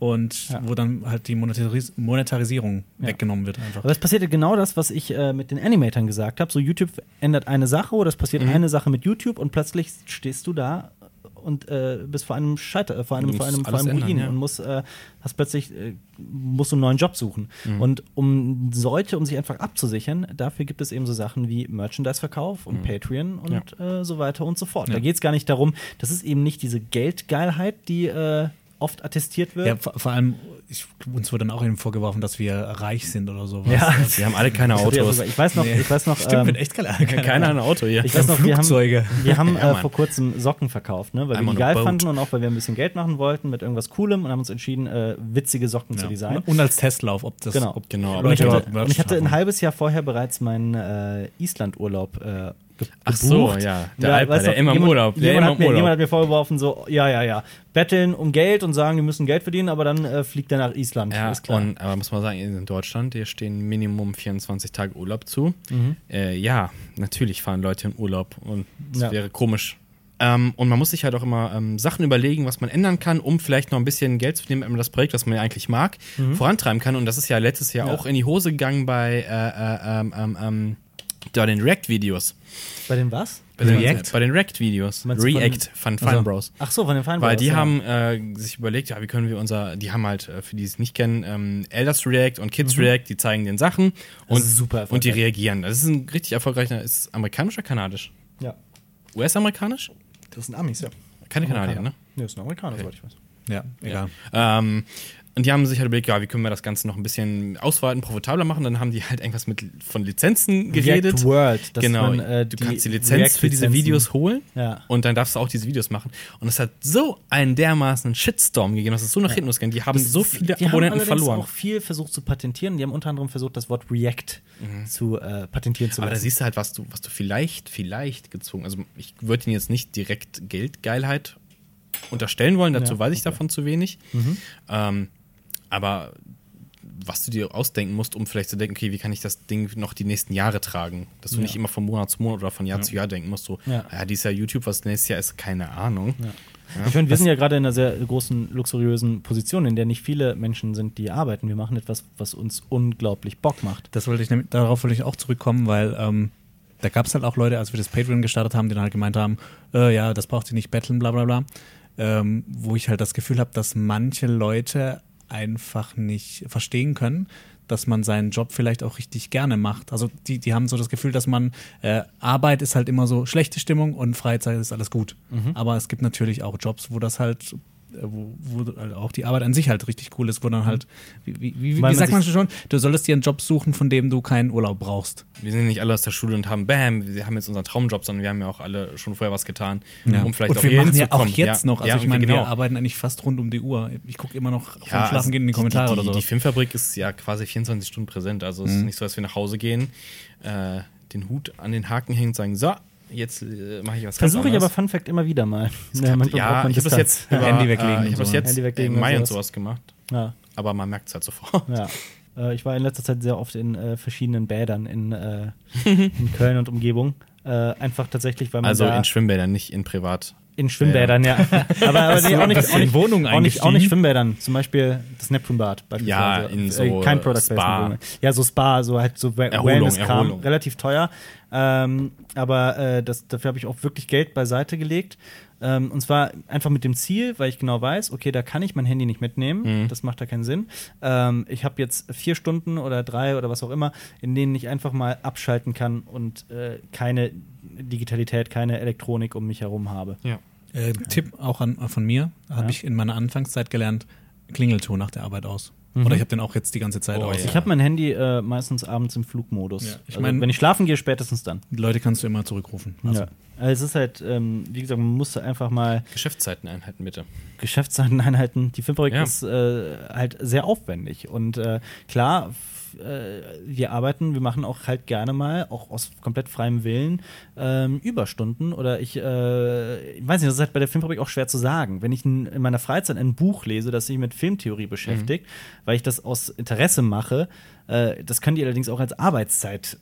und Ja. wo dann halt die Monetaris Monetarisierung Ja. weggenommen wird einfach. Aber es passierte genau das, was ich äh, mit den Animatoren gesagt habe. So, YouTube ändert eine Sache oder es passiert Mhm. eine Sache mit YouTube und plötzlich stehst du da und äh, bist vor einem Scheiter, äh, vor einem, vor einem, vor einem ändern, Ruin ja. und musst, äh, hast plötzlich, äh, musst du einen neuen Job suchen. Mhm. Und um solche, um sich einfach abzusichern, dafür gibt es eben so Sachen wie Merchandise-Verkauf und Patreon und äh, so weiter und so fort. Mhm. Ja. Da geht es gar nicht darum, das ist eben nicht diese Geldgeilheit, die äh, oft attestiert wird. Ja, vor, vor allem, ich, uns wurde dann auch eben vorgeworfen, dass wir reich sind oder sowas. Ja. Wir haben alle keine Autos. Ich weiß noch, Nee. ich weiß noch, Stimmt, ähm, echt keine, Keiner hat ein Auto hier. Ich weiß noch, wir haben, Flugzeuge. wir haben Ja, äh, vor kurzem Socken verkauft, ne? weil I'm wir die geil boat. fanden und auch weil wir ein bisschen Geld machen wollten mit irgendwas Coolem und haben uns entschieden, äh, witzige Socken zu Ja. designen. Und als Testlauf, ob das, Genau. ob Genau, Und ich, hatte, und ich hatte ein halbes Jahr vorher bereits meinen äh, Island-Urlaub äh, Ach so, ja. Der Alper, der immer im Urlaub, der Jemand, immer hat im mir, Urlaub. jemand hat mir vorgeworfen, so, ja, ja, ja, betteln um Geld und sagen, die müssen Geld verdienen, aber dann äh, fliegt er nach Island. Ja, ist klar. und, aber muss man sagen, in Deutschland, hier stehen Minimum 24 Tage Urlaub zu. Mhm. Äh, ja, natürlich fahren Leute in Urlaub und es Ja. wäre komisch, Ähm, und man muss sich halt auch immer ähm, Sachen überlegen, was man ändern kann, um vielleicht noch ein bisschen Geld zu nehmen, wenn man das Projekt, was man ja eigentlich mag, vorantreiben kann. Und das ist ja letztes Jahr Ja. auch in die Hose gegangen bei, äh, äh, ähm, da den React-Videos. Bei den was? Bei den React? Bei den React-Videos. Von- React von Fine Also- Bros. Ach so, von den Fine Weil Bros, die ja. haben äh, sich überlegt, ja, wie können wir unser, die haben halt, äh, für die es nicht kennen, ähm, Elders React und Kids React, die zeigen den Sachen und, ist super und die reagieren. Das ist ein richtig erfolgreicher, ist es amerikanisch oder kanadisch? Ja. US-amerikanisch? Das sind Amis, ja. Keine Kanadier, ne? Ne, das sind Amerikaner, soweit ich weiß. Ja, egal. Ähm, und die haben sich halt überlegt, ja, wie können wir das Ganze noch ein bisschen ausweiten, profitabler machen. Dann haben die halt irgendwas mit von Lizenzen geredet. React World. dass genau, man, äh, du kannst die Lizenz für diese Videos holen Ja. und dann darfst du auch diese Videos machen. Und es hat so einen dermaßen Shitstorm gegeben, dass es so nach hinten losging. Die haben so viele die Abonnenten haben verloren. auch viel versucht zu patentieren. Die haben unter anderem versucht, das Wort React zu äh, patentieren zu Mhm. Aber da lassen. siehst du halt, was du, was du vielleicht, vielleicht gezwungen. Also ich würde ihnen jetzt nicht direkt Geldgeilheit unterstellen wollen, dazu Ja, weiß ich davon zu wenig. Ähm, aber was du dir ausdenken musst, um vielleicht zu denken, okay, wie kann ich das Ding noch die nächsten Jahre tragen? Dass du Ja. nicht immer von Monat zu Monat oder von Jahr zu Jahr denken musst, so, Ja. ja, dieses Jahr YouTube, was nächstes Jahr ist, keine Ahnung. ich finde, wir sind ja gerade in einer sehr großen, luxuriösen Position, in der nicht viele Menschen sind, die arbeiten. Wir machen etwas, was uns unglaublich Bock macht. Das wollte ich, darauf wollte ich auch zurückkommen, weil ähm, da gab es halt auch Leute, als wir das Patreon gestartet haben, die dann halt gemeint haben, äh, ja, das braucht ihr nicht betteln, bla bla bla. Ähm, wo ich halt das Gefühl habe, dass manche Leute einfach nicht verstehen können, dass man seinen Job vielleicht auch richtig gerne macht. Also die, die haben so das Gefühl, dass man äh, Arbeit ist halt immer so schlechte Stimmung und Freizeit ist alles gut. Aber es gibt natürlich auch Jobs, wo das halt wo, wo halt auch die Arbeit an sich halt richtig cool ist, wo dann halt, wie, wie, wie, wie man sagt man schon, du solltest dir einen Job suchen, von dem du keinen Urlaub brauchst. Wir sind nicht alle aus der Schule und haben, bam, wir haben jetzt unseren Traumjob, sondern wir haben ja auch alle schon vorher was getan, um vielleicht und auch wir machen ja auch jetzt noch. Also ja, ich meine, genau. wir arbeiten eigentlich fast rund um die Uhr. Ich gucke immer noch vom Ja, Schlafen also gehen in die Kommentare die, oder die, so. Die Filmfabrik ist ja quasi 24 Stunden präsent. Also es ist nicht so, dass wir nach Hause gehen, äh, den Hut an den Haken hängen und sagen, so, jetzt äh, mache ich was ganz Versuche ich aber. Fun Fact immer wieder mal. Das Ja, klappt- manchmal braucht ja, man ich habe das jetzt über, Handy weglegen äh, ich habe das jetzt im Mai und sowas. gemacht. Ja, Aber man merkt es halt sofort. ja. Äh, ich war in letzter Zeit sehr oft in äh, verschiedenen Bädern in, äh, in Köln und Umgebung. Äh, einfach tatsächlich, weil man Also da in Schwimmbädern, nicht in privat. In Schwimmbädern, ja. aber aber nee, auch nicht, auch in nicht, Wohnungen auch nicht, auch nicht? Schwimmbädern. Zum Beispiel das Neptunbad. Ja, in so, äh, kein Product Spa. Ja, so Spa, so halt so Wellness-Kram. Relativ teuer. Ähm, aber äh, das, dafür habe ich auch wirklich Geld beiseite gelegt. Ähm, und zwar einfach mit dem Ziel, weil ich genau weiß, okay, da kann ich mein Handy nicht mitnehmen. Mhm. Das macht da keinen Sinn. Ähm, ich habe jetzt vier Stunden oder drei oder was auch immer, in denen ich einfach mal abschalten kann und äh, keine Digitalität, keine Elektronik um mich herum habe. Ja. Äh, Tipp auch an, von mir, habe Ja. ich in meiner Anfangszeit gelernt, Klingelton nach der Arbeit aus. Oder ich habe den auch jetzt die ganze Zeit Oh, aus. ja. Ich habe mein Handy äh, meistens abends im Flugmodus. Ja, ich also, mein- wenn ich schlafen gehe, spätestens dann. Leute kannst du immer zurückrufen. Also, ja. Also es ist halt, ähm, wie gesagt, man musste einfach mal Geschäftszeiten einhalten, bitte. Geschäftszeiten einhalten. Die Filmfabrik Ja. ist äh, halt sehr aufwendig. Und äh, klar, äh, wir arbeiten, wir machen auch halt gerne mal, auch aus komplett freiem Willen, ähm, Überstunden. Oder ich, äh, ich weiß nicht, das ist halt bei der Filmfabrik auch schwer zu sagen. Wenn ich in, in meiner Freizeit ein Buch lese, das sich mit Filmtheorie beschäftigt, weil ich das aus Interesse mache, äh, das können die allerdings auch als Arbeitszeit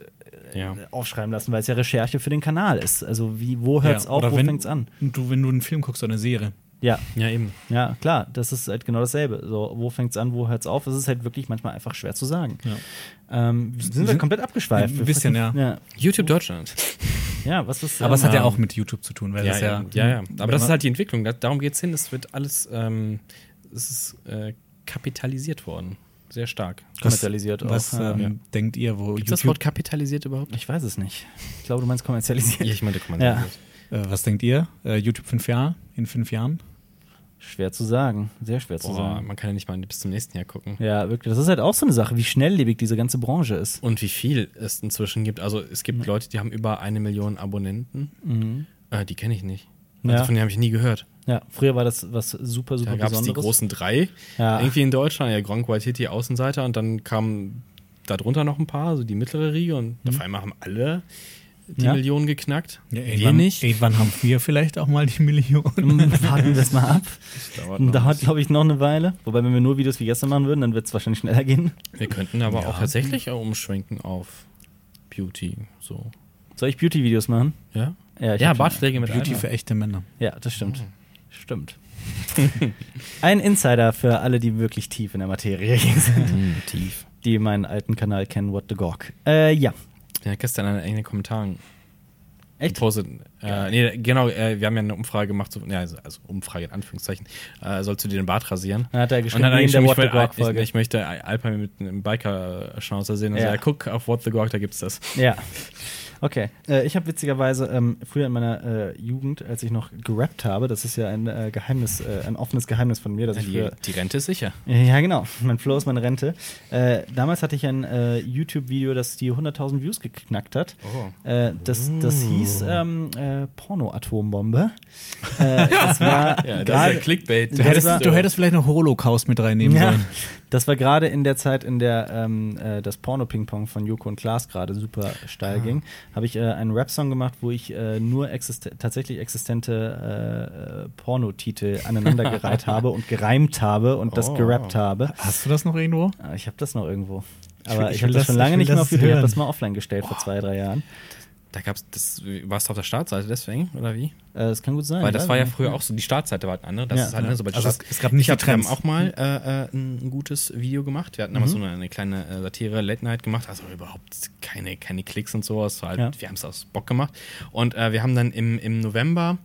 äh, Ja. aufschreiben lassen, weil es ja Recherche für den Kanal ist. Also wie, wo hört es ja, auf, wo wenn fängt's an? Du, wenn du einen Film guckst oder eine Serie. Ja, Ja, eben. ja, klar, das ist halt genau dasselbe. So, wo fängt's an, wo hört's auf? Es ist halt wirklich manchmal einfach schwer zu sagen. Ähm, sind wir sind- komplett abgeschweift? Ein bisschen, ja. ja. YouTube Deutschland. Ja, was ist. Aber es hat ja Ähm, auch mit YouTube zu tun, weil Ja, das ja, ja. ja, ja. Aber das ist halt die Entwicklung. Da, darum geht es hin. Es wird alles, ähm, es ist äh, kapitalisiert worden. Sehr stark. kommerzialisiert auch. Was ja. ähm, Ja. denkt ihr, wo Gibt das YouTube, Wort kapitalisiert überhaupt? Ich weiß es nicht. Ich glaube, du meinst kommerzialisiert. Ja, ich meine, kommerzialisiert. äh, was denkt ihr? Äh, YouTube fünf Jahre, in fünf Jahren? Schwer zu sagen. Sehr schwer zu Boah, sagen. man kann ja nicht mal bis zum nächsten Jahr gucken. Ja, wirklich. Das ist halt auch so eine Sache, wie schnelllebig diese ganze Branche ist. Und wie viel es inzwischen gibt. Also es gibt Leute, die haben über eine Million Abonnenten. Mhm. Äh, die kenne ich nicht. Also Ja. Von denen habe ich nie gehört. Ja, früher war das was super, super Da gab es die Besonderes. großen drei Ja. irgendwie in Deutschland. Ja, Gronk, White Hitty, Außenseiter. Und dann kamen darunter noch ein paar, so die mittlere Riege. Und auf einmal haben alle die. Ja. Millionen geknackt. wir irgendwann, nicht. irgendwann haben wir vielleicht auch mal die Million. Warten wir das mal ab. Das dauert noch. Dauert, glaube ich, noch eine Weile. Wobei, wenn wir nur Videos wie gestern machen würden, dann wird es wahrscheinlich schneller gehen. Wir könnten aber auch tatsächlich auch umschwenken auf Beauty. So. Soll ich Beauty-Videos machen? Ja? Ja, ich Ja, Bartpflege mit Beauty Alter. für echte Männer. Ja, das stimmt. Stimmt. Ein Insider für alle, die wirklich tief in der Materie sind, Mhm, tief. die meinen alten Kanal kennen, What the Gawk. Äh, ja. Ja, gestern in den Kommentaren Echt? gepostet. Äh, nee, genau, äh, wir haben ja eine Umfrage gemacht, so, ja, also, also Umfrage in Anführungszeichen. Äh, sollst du dir den Bart rasieren? Dann hat er Und geschrieben, dann hat wie er in der What ich, the ich, ich möchte Alpha mit einem Biker-Schnauzer sehen. Also Ja. ja. guck auf What the Gawk, da gibt's das. Ja. Okay. Äh, ich habe witzigerweise ähm, früher in meiner äh, Jugend, als ich noch gerappt habe, das ist ja ein äh, Geheimnis, äh, ein offenes Geheimnis von mir, dass Ja, ich die, früher die Rente ist sicher. Ja, genau. Mein Flow ist meine Rente. Äh, damals hatte ich ein äh, YouTube-Video, das die 100.000 Views geknackt hat. Oh. Äh, das, das hieß ähm, äh, Porno-Atombombe. Äh, das war Ja, das ist gerade- ja Clickbait. Du hättest, du hättest vielleicht noch Holocaust mit reinnehmen ja, sollen. das war gerade in der Zeit, in der ähm, äh, das Porno-Ping-Pong von Joko und Klaas gerade super steil ging. Habe ich äh, einen Rap-Song gemacht, wo ich äh, nur existe tatsächlich existente äh, äh, Pornotitel aneinandergereiht habe und gereimt habe und das Oh. gerappt habe. Hast du das noch irgendwo? Ah, Ich habe das noch irgendwo. Aber ich, ich habe will das schon das- lange nicht mehr auf das YouTube. Ich habe das mal offline gestellt vor zwei, drei Jahren. Da gab's das, warst du auf der Startseite deswegen, oder wie? Äh, das kann gut sein. Weil das war ja früher auch so, die Startseite war halt eine andere. Das Ja, ist halt ja. so bei Also es- es gab nicht ich wir haben auch mal äh, äh, ein, ein gutes Video gemacht. Wir hatten damals so eine, eine kleine äh, Satire Late Night gemacht, also überhaupt keine, keine Klicks und sowas. Halt, Ja. Wir haben es aus Bock gemacht. Und äh, wir haben dann im, im November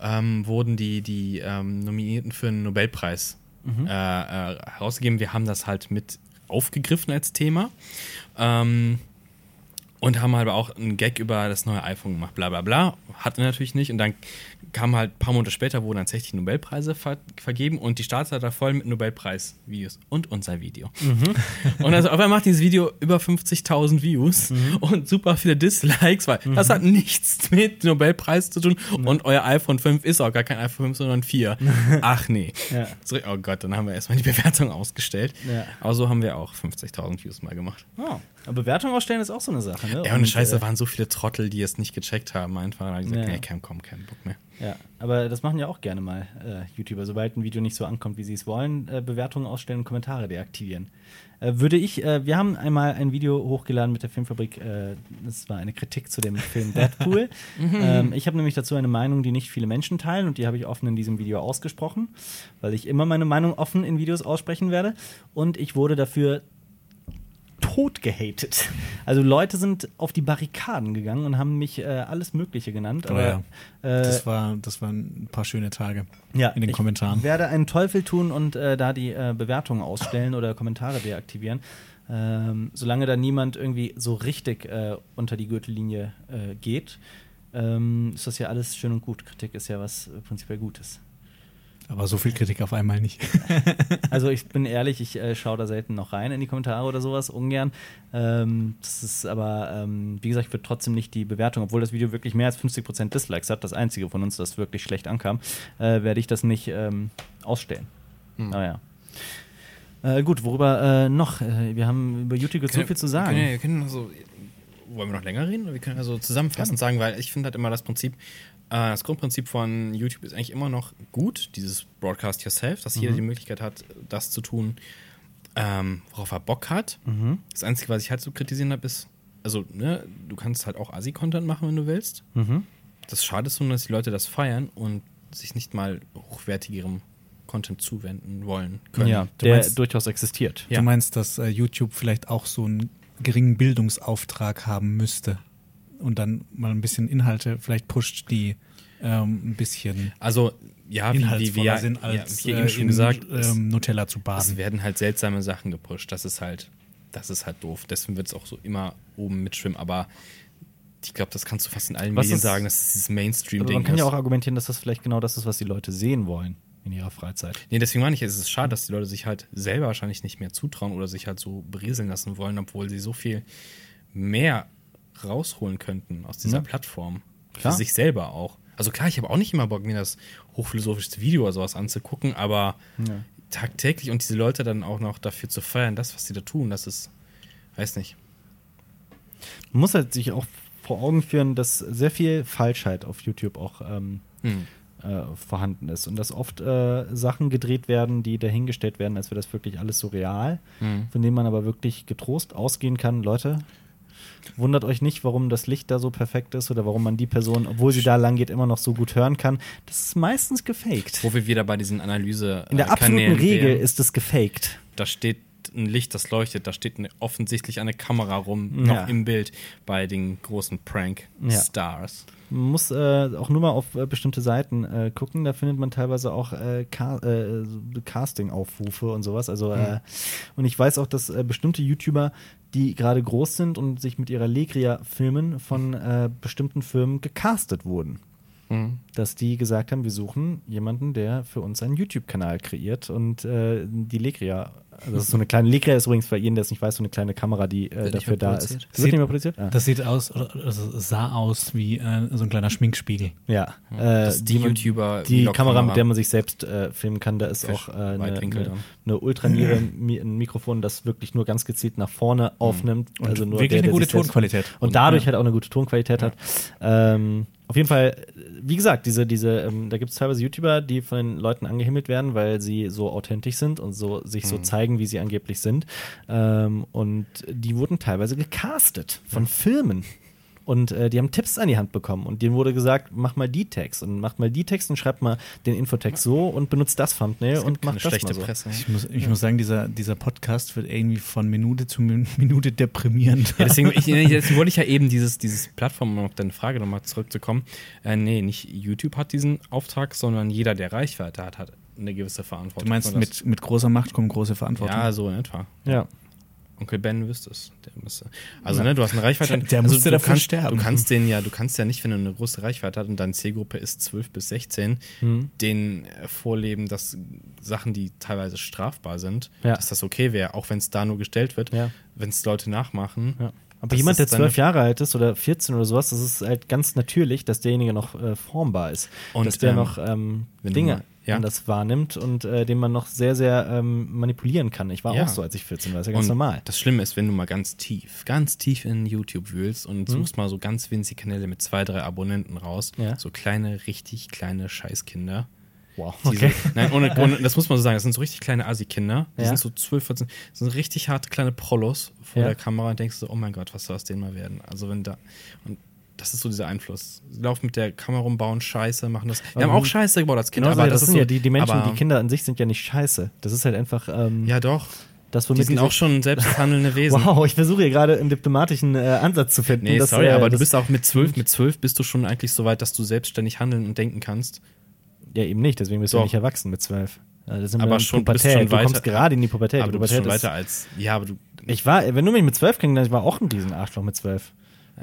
ähm, wurden die, die ähm, Nominierten für einen Nobelpreis äh, äh, herausgegeben. Wir haben das halt mit aufgegriffen als Thema. Ähm, und haben halt auch einen Gag über das neue iPhone gemacht, bla bla bla. Hatten wir natürlich nicht. Und dann kam halt ein paar Monate später, wurden dann tatsächlich Nobelpreise ver vergeben und die Startseite war voll mit Nobelpreis-Videos und unser Video. Und also auf einmal macht dieses Video über 50.000 Views und super viele Dislikes, weil das hat nichts mit Nobelpreis zu tun und euer iPhone 5 ist auch gar kein iPhone 5, sondern 4. Ach nee. Ja. So, oh Gott, dann haben wir erstmal die Bewertung ausgestellt. Ja. Aber so haben wir auch 50.000 Views mal gemacht. Oh. Aber Bewertung ausstellen ist auch so eine Sache, ne? Ja, und Scheiße, äh, waren so viele Trottel, die es nicht gecheckt haben, einfach. Da hab ich gesagt, Ja. nee, kein, komm, kein Bock mehr. Ja, aber das machen ja auch gerne mal äh, YouTuber. Sobald ein Video nicht so ankommt, wie sie es wollen, äh, Bewertungen ausstellen und Kommentare deaktivieren. Äh, würde ich, äh, wir haben einmal ein Video hochgeladen mit der Filmfabrik, äh, das war eine Kritik zu dem Film Deadpool. ähm, ich habe nämlich dazu eine Meinung, die nicht viele Menschen teilen und die habe ich offen in diesem Video ausgesprochen, weil ich immer meine Meinung offen in Videos aussprechen werde. Und ich wurde dafür tot gehatet. Also Leute sind auf die Barrikaden gegangen und haben mich äh, alles Mögliche genannt. Oh Aber, ja. äh, Das, war, das waren ein paar schöne Tage ja, in den ich Kommentaren. werde einen Teufel tun und äh, da die äh, Bewertungen ausstellen oder Kommentare deaktivieren. Ähm, solange da niemand irgendwie so richtig äh, unter die Gürtellinie äh, geht, ähm, ist das ja alles schön und gut. Kritik ist ja was prinzipiell Gutes. Aber so viel Kritik auf einmal nicht. Also ich bin ehrlich, ich äh, schaue da selten noch rein in die Kommentare oder sowas, ungern. Ähm, das ist aber, ähm, wie gesagt, ich würde trotzdem nicht die Bewertung, obwohl das Video wirklich mehr als 50% Dislikes hat, das einzige von uns, das wirklich schlecht ankam, äh, werde ich das nicht ähm, ausstellen. Naja. Äh, gut, worüber äh, noch? Äh, wir haben über YouTube so viel zu sagen. Wir können, ja- wir können also, wollen wir noch länger reden? Wir können also zusammenfassend sagen, weil ich finde halt immer das Prinzip, äh, das Grundprinzip von YouTube ist eigentlich immer noch gut, dieses Broadcast Yourself, dass Mhm. jeder die Möglichkeit hat, das zu tun, ähm, worauf er Bock hat. Mhm. Das Einzige, was ich halt zu kritisieren habe, ist, also, ne, du kannst halt auch Assi-Content machen, wenn du willst. Mhm. Das schade ist nur, dass die Leute das feiern und sich nicht mal hochwertigerem Content zuwenden wollen können. Ja, Du der meinst- durchaus existiert. Ja. Du meinst, dass äh, YouTube vielleicht auch so einen geringen Bildungsauftrag haben müsste und dann mal ein bisschen Inhalte vielleicht pusht, die ähm, ein bisschen Also, ja, wie, wir, sind, als ja, wie äh, eben schon in, gesagt, es, ähm, Nutella zu es baden. werden halt seltsame Sachen gepusht. Das ist halt, das ist halt doof. Deswegen wird es auch so immer oben mitschwimmen. Aber ich glaube, das kannst du fast in allen Was Medien ist- sagen, dass es dieses Aber Mainstream-Ding man kann ist. ja auch argumentieren, dass das vielleicht genau das ist, was die Leute sehen wollen in ihrer Freizeit. Nee, deswegen meine ich, es ist schade, dass die Leute sich halt selber wahrscheinlich nicht mehr zutrauen oder sich halt so berieseln lassen wollen, obwohl sie so viel mehr rausholen könnten aus dieser Ja. Plattform. Klar. Für sich selber auch. Also klar, ich habe auch nicht immer Bock, mir das hochphilosophischste Video oder sowas anzugucken, aber Ja. tagtäglich und diese Leute dann auch noch dafür zu feiern, das, was sie da tun, das ist, weiß nicht. Man muss halt sich auch vor Augen führen, dass sehr viel Falschheit auf YouTube auch ähm, Hm. Äh, vorhanden ist und dass oft äh, Sachen gedreht werden, die dahingestellt werden, als wäre das wirklich alles so real, Hm. von denen man aber wirklich getrost ausgehen kann, Leute, Wundert euch nicht, warum das Licht da so perfekt ist oder warum man die Person, obwohl sie da lang geht, immer noch so gut hören kann. Das ist meistens gefaked. Wo wir wieder bei diesen Analyse In der äh, absoluten Kanälen Regel wären. ist es gefaked. da steht ein Licht, das leuchtet, da steht eine, offensichtlich eine Kamera rum, Ja. noch im Bild bei den großen Prank-Stars. Man muss äh, auch nur mal auf äh, bestimmte Seiten äh, gucken. Da findet man teilweise auch äh, Ca äh, Casting-Aufrufe und sowas. Also, äh, und ich weiß auch, dass bestimmte YouTuber, die gerade groß sind und sich mit ihrer Legria filmen, von bestimmten Firmen gecastet wurden. Mhm. Dass die gesagt haben, wir suchen jemanden, der für uns einen YouTube-Kanal kreiert und die Legria, also das ist so eine kleine, Legria ist übrigens für jeden, der es nicht weiß, so eine kleine Kamera, die äh, dafür da ist. Wird nicht mehr produziert? Ah. Das sieht aus, also sah aus wie äh, so ein kleiner Schminkspiegel. Ja, äh, Das ist die man- YouTuber- Die. Kamera, mit der man sich selbst äh, filmen kann, da ist Fisch- auch äh, eine, eine, eine Ultraniere, ein Mikrofon, das wirklich nur ganz gezielt nach vorne aufnimmt. Und also nur wirklich der, eine gute Tonqualität. Und dadurch ja. halt auch eine gute Tonqualität hat. Ähm, auf jeden Fall, wie gesagt, diese, diese, ähm, da gibt es teilweise YouTuber, die von den Leuten angehimmelt werden, weil sie so authentisch sind und so sich so zeigen, wie sie angeblich sind. Ähm, und die wurden teilweise gecastet von Filmen. Und äh, die haben Tipps an die Hand bekommen und denen wurde gesagt, mach mal die Text und mach mal die Text und schreib mal den Infotext so und benutzt das Thumbnail und gibt mach keine das schlechte mal so. Presse. Ich muss, ich muss sagen, dieser, dieser Podcast wird irgendwie von Minute zu Min- Minute deprimierend. Ja, deswegen, ich, deswegen wollte ich ja eben dieses, dieses Plattform, um auf deine Frage nochmal zurückzukommen. Äh, nee, nicht YouTube hat diesen Auftrag, sondern jeder, der Reichweite hat, hat eine gewisse Verantwortung. Du meinst, mit, mit großer Macht kommt große Verantwortung. Ja, so in etwa. Ja. Onkel Ben wüsste es. Der müsste. Also, ne, du hast eine Reichweite. Der also, musste du dafür kannst, sterben. Du kannst den ja, du kannst ja nicht, wenn du eine große Reichweite hast und deine Zielgruppe ist 12 bis 16, Hm. den äh, vorleben, dass Sachen, die teilweise strafbar sind, Ja. dass das okay wäre, auch wenn es da nur gestellt wird, Ja. wenn es Leute nachmachen. Ja. Aber Das jemand, der zwölf Jahre alt ist oder 14 oder sowas, das ist halt ganz natürlich, dass derjenige noch äh, formbar ist. Und, dass der ähm, noch ähm, Dinge ja. anders wahrnimmt und äh, den man noch sehr, sehr ähm, manipulieren kann. Ich war Ja. auch so, als ich 14 war, ist ja ganz und normal. Das Schlimme ist, wenn du mal ganz tief, ganz tief in YouTube wühlst und Hm? suchst mal so ganz winzige Kanäle mit zwei, drei Abonnenten raus, Ja. so kleine, richtig kleine Scheißkinder. Wow, Diese, Nein, ohne, ohne, das muss man so sagen, das sind so richtig kleine Asi-Kinder. Die Ja. sind so 12, 14, das sind richtig harte kleine Prollos vor Ja. der Kamera und denkst so, oh mein Gott, was soll aus denen mal werden? Also wenn da, und das ist so dieser Einfluss. Sie laufen mit der Kamera rum, bauen Scheiße, machen das. Wir haben Mhm. auch Scheiße gebaut als Kind, Genau, aber das, das, ist sind so, ja die, die Menschen, aber, die Kinder an sich sind ja nicht scheiße. Das ist halt einfach ähm, Ja, doch. das, Die sind auch schon selbsthandelnde Wesen. Wow, ich versuche hier gerade einen diplomatischen äh, Ansatz zu finden. Nee, dass, sorry, äh, aber du bist auch mit zwölf, mit zwölf bist du schon eigentlich so weit, dass du selbstständig handeln und denken kannst. Ja, eben nicht, deswegen bist du Doch. ja nicht erwachsen mit zwölf. Also das sind wir Aber in schon- Pubertät. schon du kommst gerade in die Pubertät. aber du bist schon Pubertät weiter als. Ja, aber du. Ich war, wenn du mich mit zwölf kennengelernt, ich war auch ein Riesenarschloch mit zwölf.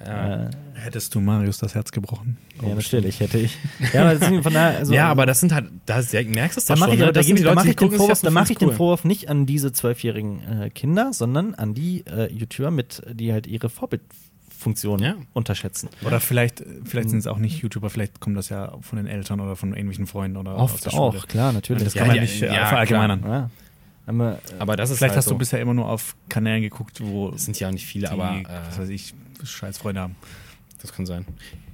Ja, Äh, Hättest du Marius das Herz gebrochen? ja, natürlich hätte ich. Ja, aber, daher, also, ja, aber das sind halt. Da merkst du es da doch mache schon. ich, ne? da die da Leute, mache ich den Vorwurf, da und mache ich finden's den cool. Vorwurf nicht an diese zwölfjährigen äh, Kinder, sondern an die äh, YouTuber mit, die halt ihre Vorbildfunktion Ja. unterschätzen. Oder vielleicht, vielleicht sind es auch nicht YouTuber, vielleicht kommt das ja von den Eltern oder von irgendwelchen Freunden oder aus Oft auch, klar, natürlich. Das Ja, kann man ja, nicht äh, ja, verallgemeinern. Ja. Aber, äh, Aber das ist Vielleicht halt hast so. du bisher immer nur auf Kanälen geguckt, wo Das sind ja auch nicht viele, die, aber was äh, weiß ich, scheiß Freunde haben. das kann sein.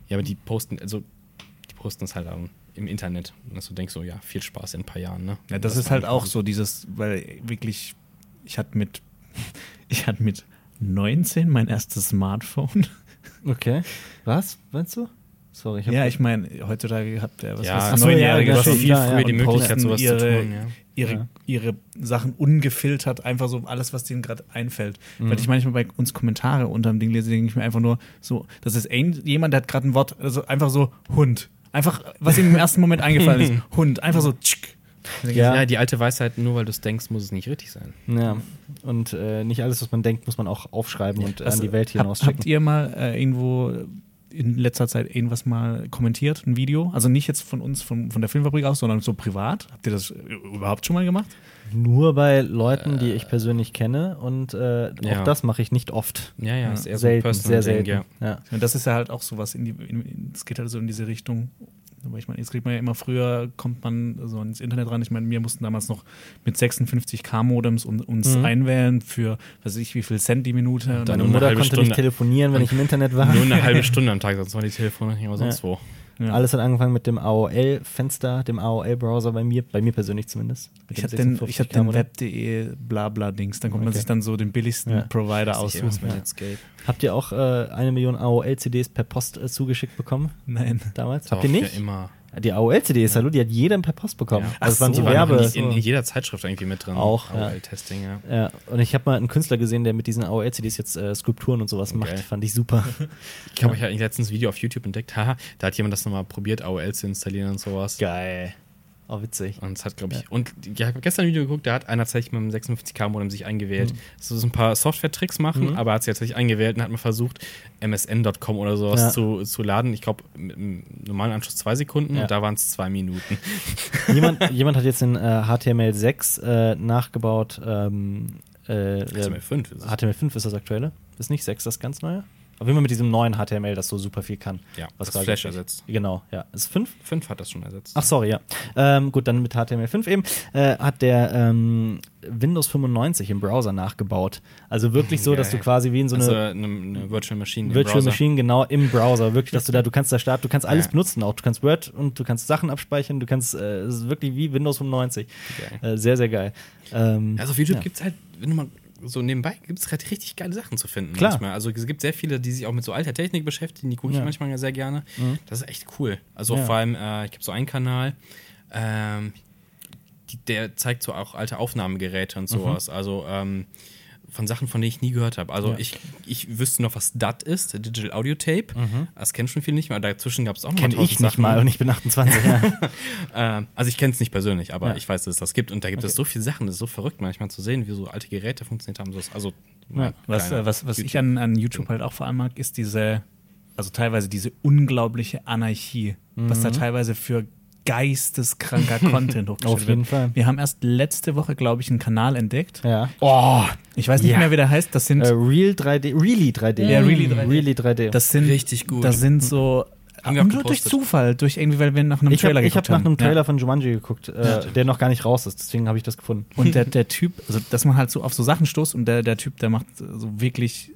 Ja, aber die posten, also die posten das halt auch im Internet. Und dass du denkst so, ja, viel Spaß in ein paar Jahren, ne? Ja, das, ist war halt nicht auch so dieses, weil wirklich, ich hatte mit, ich hatte mit 19 mein erstes Smartphone. okay. Was? Meinst du? Sorry, ich hab Ja, ich meine, heutzutage habt ihr was Ja, ach ich, so, Neunjährige, ja, viel früher ja, die Möglichkeit, sowas ihre, zu tun, ja. ihre, Ja. ihre Sachen ungefiltert, einfach so alles, was denen gerade einfällt. Mhm. Weil ich manchmal bei uns Kommentare unter dem Ding lese, denke ich mir einfach nur so, das ist ein, jemand, der hat gerade ein Wort, also einfach so Hund. Einfach, was ihm im ersten Moment eingefallen ist, Hund. Einfach so, tschick. Denke Ja. Ja, die alte Weisheit, nur weil du es denkst, muss es nicht richtig sein. Ja, und äh, nicht alles, was man denkt, muss man auch aufschreiben und Was- an die Welt hab, hinausschicken. Habt ihr mal äh, irgendwo in letzter Zeit irgendwas mal kommentiert, ein Video? Also nicht jetzt von uns, von, von der Filmfabrik aus, sondern so privat. Habt ihr das überhaupt schon mal gemacht? Nur bei Leuten, die ich persönlich kenne und äh, ja. auch das mache ich nicht oft. Ja, ja, ist eher selten, so ein sehr Personal-Ding, selten. ja. Ja. Und das ist ja halt auch sowas, in die, in, es geht halt so in diese Richtung. Aber ich meine, jetzt kriegt man ja immer früher, kommt man so ins Internet ran. Ich meine, wir mussten damals noch mit 56k-Modems un, uns Mhm. einwählen für, weiß ich, wie viel Cent die Minute. Und Dann Meine nur eine Mutter konnte Stunde. nicht telefonieren, wenn ich im Internet war. Nur eine halbe Stunde am Tag, sonst waren die Telefone nicht immer sonst Ja. wo. Ja. Alles hat angefangen mit dem AOL-Fenster, dem AOL-Browser bei mir, bei mir persönlich zumindest. Ich habe den, ich hab 56K den. Web.de Blabla-Dings. Dann konnte man Okay. sich dann so den billigsten Ja. Provider aussuchen. Ja. Habt ihr auch äh, eine Million AOL-CDs per Post äh, zugeschickt bekommen Nein. damals? Doch, Habt ihr nicht? Ja, immer. Die AOL-CDs, hallo, die hat jeder per Post bekommen. Ja. Also Ach so so, Die Werbe. in, in jeder Zeitschrift irgendwie mit drin. Auch, ja. AOL-Testing, ja. Ja, und ich habe mal einen Künstler gesehen, der mit diesen AOL-CDs jetzt äh, Skulpturen und sowas macht. Okay. Fand ich super. Ich habe ja. letztens ein Video auf YouTube entdeckt, haha, da hat jemand das nochmal probiert, AOL zu installieren und sowas. Geil. Auch witzig. Und es hat, glaube ich, und ich habe gestern ein Video geguckt, da hat einer tatsächlich mit dem 56K-Modem sich eingewählt. Mhm. So, so ein paar Software-Tricks machen, aber hat sich tatsächlich eingewählt und hat mal versucht, msn.com oder sowas Ja. zu, zu laden. Ich glaube, mit einem normalen Anschluss zwei Sekunden Ja. und da waren es zwei Minuten. jemand, jemand hat jetzt in äh, HTML6 äh, nachgebaut. Ähm, äh, HTML5 ist es. HTML5 ist das aktuelle. Ist nicht 6 das ganz neue? Auf jeden Fall mit diesem neuen HTML, das so super viel kann. Ja, das quasi- Flash ersetzt. Genau, ja. Ist 5? 5 hat das schon ersetzt. Ach, sorry, ja. Ähm, gut, dann mit HTML5 eben. Äh, hat der ähm, Windows 95 im Browser nachgebaut. Also wirklich so, dass du quasi wie in so eine also eine, eine Virtual Machine. Virtual Browser. Machine, genau, im Browser. Wirklich, dass du da, du kannst da starten, du kannst alles Ja. benutzen auch. Du kannst Word und du kannst Sachen abspeichern, du kannst, äh, es ist wirklich wie Windows 95. Geil. Äh, sehr, sehr geil. Ähm, Also auf YouTube ja. gibt es halt, wenn du mal so nebenbei, gibt es halt richtig geile Sachen zu finden. Klar. Manchmal. Also es gibt sehr viele, die sich auch mit so alter Technik beschäftigen, die gucke ich Ja. Mhm. manchmal ja sehr gerne. Das ist echt cool. Also Ja. vor allem, äh, ich habe so einen Kanal, ähm, die, der zeigt so auch alte Aufnahmegeräte Mhm. und sowas. Also ähm, von Sachen, von denen ich nie gehört habe. Also Ja. ich, ich wüsste noch, was DAT ist, Digital Audio Tape. Das kennen schon viele nicht mehr. Dazwischen gab es auch noch Kenne ich nicht Sachen. mal und ich bin 28, ja. Ähm, also ich kenne es nicht persönlich, aber Ja. ich weiß, dass es das gibt. Und da gibt es so viele Sachen, das ist so verrückt manchmal zu sehen, wie so alte Geräte funktioniert haben. So, also Ja. Was, äh, was, was ich an, an YouTube halt auch vor allem mag, ist diese, also teilweise diese unglaubliche Anarchie, was da teilweise für geisteskranker Content hochgestellt Auf jeden wird. Fall. Wir haben erst letzte Woche, glaube ich, einen Kanal entdeckt. ja. Oh, ich weiß nicht Ja. mehr, wie der heißt. Das sind, Äh, Real 3D, Really 3D. Ja, Really 3D. Really 3D. das sind, Richtig gut. Das sind so, Haben nur durch. Zufall, durch irgendwie, weil wir nach einem ich habe Trailer ich hab geguckt nach haben. einem Trailer Ja. von Jumanji geguckt, äh, der noch gar nicht raus ist, deswegen habe ich das gefunden. Und der, der Typ, also dass man halt so auf so Sachen stoßt und der, der Typ, der macht so wirklich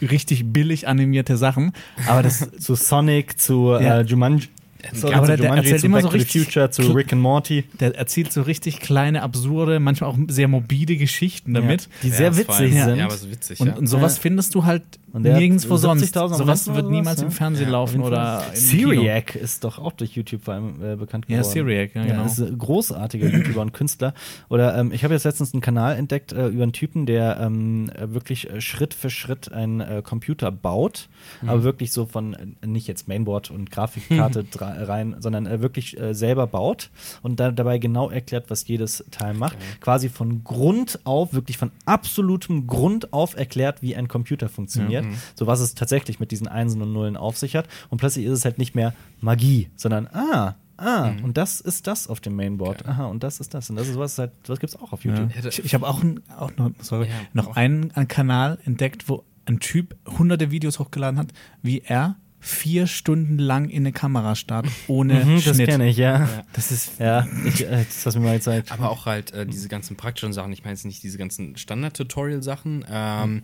richtig billig animierte Sachen. Aber das, zu Sonic, zu Ja. äh, Jumanji. Sorry, Aber der- der Jumanji, erzählt zu immer Back so richtig Future, zu Rick and Morty. der erzählt so richtig kleine, absurde, manchmal auch sehr morbide Geschichten damit. Ja, die Ja, sehr witzig Ja. sind. Ja, aber so witzig, Und, ja. und sowas Ja. findest du halt nirgendwo sonst. 70.000 Sowas wird niemals im ja. Fernsehen Ja, laufen oder. Syriac ist doch auch durch YouTube vor allem äh, bekannt Ja, geworden. Syriac, ja, genau. ist ein großartiger YouTuber und Künstler. Oder ähm, ich habe jetzt letztens einen Kanal entdeckt äh, über einen Typen, der ähm, äh, wirklich äh, Schritt für Schritt einen äh, Computer baut, Mhm. aber wirklich so von äh, nicht jetzt Mainboard und Grafikkarte dra- rein, sondern äh, wirklich äh, selber baut und da, dabei genau erklärt, was jedes Teil macht. Quasi von Grund auf, wirklich von absolutem Grund auf erklärt, wie ein Computer funktioniert. So was es tatsächlich mit diesen Einsen und Nullen auf sich hat. Und plötzlich ist es halt nicht mehr Magie, sondern ah, ah, und das ist das auf dem Mainboard. Aha, und das ist das. Und das ist was halt, das gibt's auch auf YouTube. Ja. Ich, ich habe auch, ein, auch noch, sorry, Ja, noch auch. einen, einen Kanal entdeckt, wo ein Typ hunderte Videos hochgeladen hat, wie er vier Stunden lang in eine Kamera starrt, ohne Mhm, das Schnitt. kenne ich, ja. Das ist Ja, ich, äh, das hast du mir mal gezeigt. Aber auch halt äh, diese ganzen praktischen Sachen. Ich meine jetzt nicht diese ganzen Standard-Tutorial-Sachen. Ähm,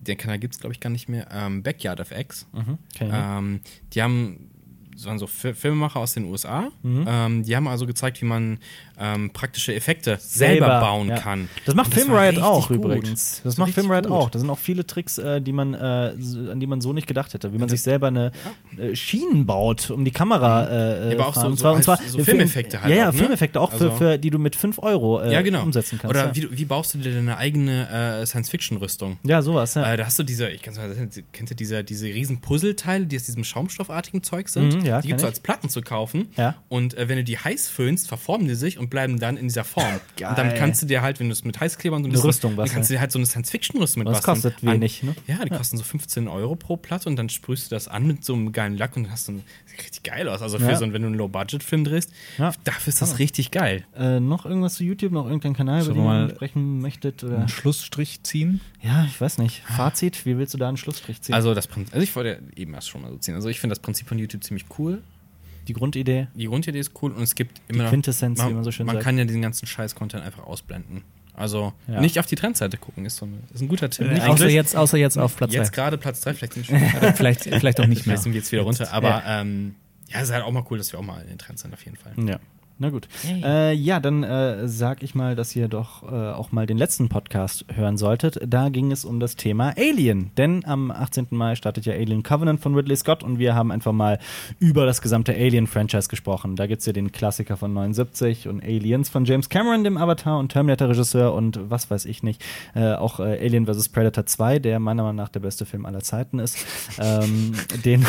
Den Kanal gibt es, glaube ich, gar nicht mehr. Ähm, Backyard FX. Mhm. Ähm, die haben das waren so Fi- Filmemacher aus den USA. Ähm, die haben also gezeigt, wie man ähm, praktische Effekte selber, bauen ja. kann. Das macht das Film Riot auch gut. übrigens. Das war macht Film richtig Riot gut. auch. Da sind auch viele Tricks, äh, die man, äh, an die man so nicht gedacht hätte. Wie man sich selber eine äh, Schienen baut, um die Kamera äh, Ja, aber auch fahren. so- und zwar, so und zwar so äh, Filmeffekte halt Ja, ja, auch, ne? Filmeffekte auch, für, Also- für die du mit 5 Euro äh, Ja, genau. umsetzen kannst. Oder ja. wie, du- wie baust du dir deine eigene äh, Science-Fiction-Rüstung? ja, sowas, ja. Äh, da hast du diese, ich kann's mal, kennt ihr diese, diese riesen Puzzleteile, die aus diesem schaumstoffartigen Zeug sind? Mhm, ja, die gibt es als Platten zu kaufen. Ja. Und äh, wenn du die heiß föhnst, verformen die sich und bleiben dann in dieser Form. Geil. Und dann kannst du dir halt, wenn du es mit Heißklebern so ein Eine bisschen, Rüstung dann basteln. kannst du dir halt so eine Science-Fiction-Rüstung mit Das kostet wenig, An, ne? Ja, die kosten so 15 Euro pro Platte und dann sprühst du das an mit so einem geilen Lack und dann hast du ein, sieht richtig geil aus. Also für Ja. so ein, wenn du einen Low-Budget-Film drehst, Ja. dafür ist das richtig geil. Äh, noch irgendwas zu YouTube, noch irgendein Kanal, über den wir ihr mal- sprechen möchtet? Oder? ein Schlussstrich ziehen. Ja, ich weiß nicht. Fazit, wie willst du da einen Schlussstrich ziehen? Also das Prinzip, also ich wollte eben erst schon mal so ziehen. Also ich finde das Prinzip von YouTube ziemlich cool. Die Grundidee. Die Grundidee ist cool und es gibt immer noch, Quintessenz, wie man so schön man sagt. kann ja diesen ganzen Scheiß-Content einfach ausblenden. Also Ja. nicht auf die Trendseite gucken, ist, so eine, ist ein guter Tipp. Äh, außer, jetzt, außer jetzt auf Platz jetzt zwei. gerade Platz 3, vielleicht Vielleicht, vielleicht auch nicht mehr. vielleicht sind wir jetzt wieder runter. Aber ähm, Ja, ist halt auch mal cool, dass wir auch mal in den Trends sind, auf jeden Fall. Ja. Na gut. Äh, ja, dann äh, sag ich mal, dass ihr doch äh, auch mal den letzten Podcast hören solltet. Da ging es um das Thema Alien. Denn am 18. Mai startet ja Alien Covenant von Ridley Scott und wir haben einfach mal über das gesamte Alien-Franchise gesprochen. Da gibt es ja den Klassiker von 79 und Aliens von James Cameron, dem Avatar und Terminator-Regisseur und was weiß ich nicht. Äh, auch äh, Alien vs. Predator 2, der meiner Meinung nach der beste Film aller Zeiten ist. ähm, den,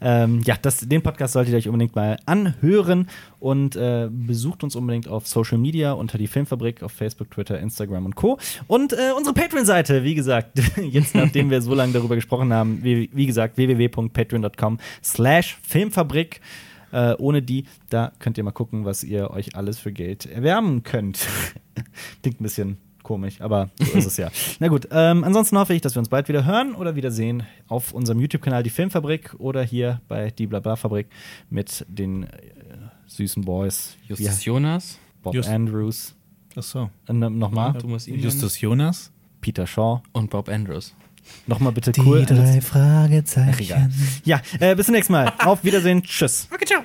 ähm, ja, das, den Podcast solltet ihr euch unbedingt mal anhören und äh, besucht uns unbedingt auf Social Media unter die Filmfabrik auf Facebook, Twitter, Instagram und Co. Und äh, unsere Patreon-Seite, wie gesagt, jetzt nachdem wir so lange darüber gesprochen haben, wie, wie gesagt, www.patreon.com slash Filmfabrik. Äh, ohne die, da könnt ihr mal gucken, was ihr euch alles für Geld erwärmen könnt. Klingt ein bisschen komisch, aber so ist es ja. Na gut, ähm, ansonsten hoffe ich, dass wir uns bald wieder hören oder wiedersehen auf unserem YouTube-Kanal Die Filmfabrik oder hier bei Die Blabla-Fabrik mit den süßen Boys. Justus Jonas. Bob Just- Andrews. Achso. Äh, Nochmal. Justus Jonas. Peter Shaw. und Bob Andrews. Nochmal bitte cool. Fragezeichen. Ach. Ja, äh, bis zum nächsten Mal. Auf Wiedersehen. Tschüss. Okay, ciao.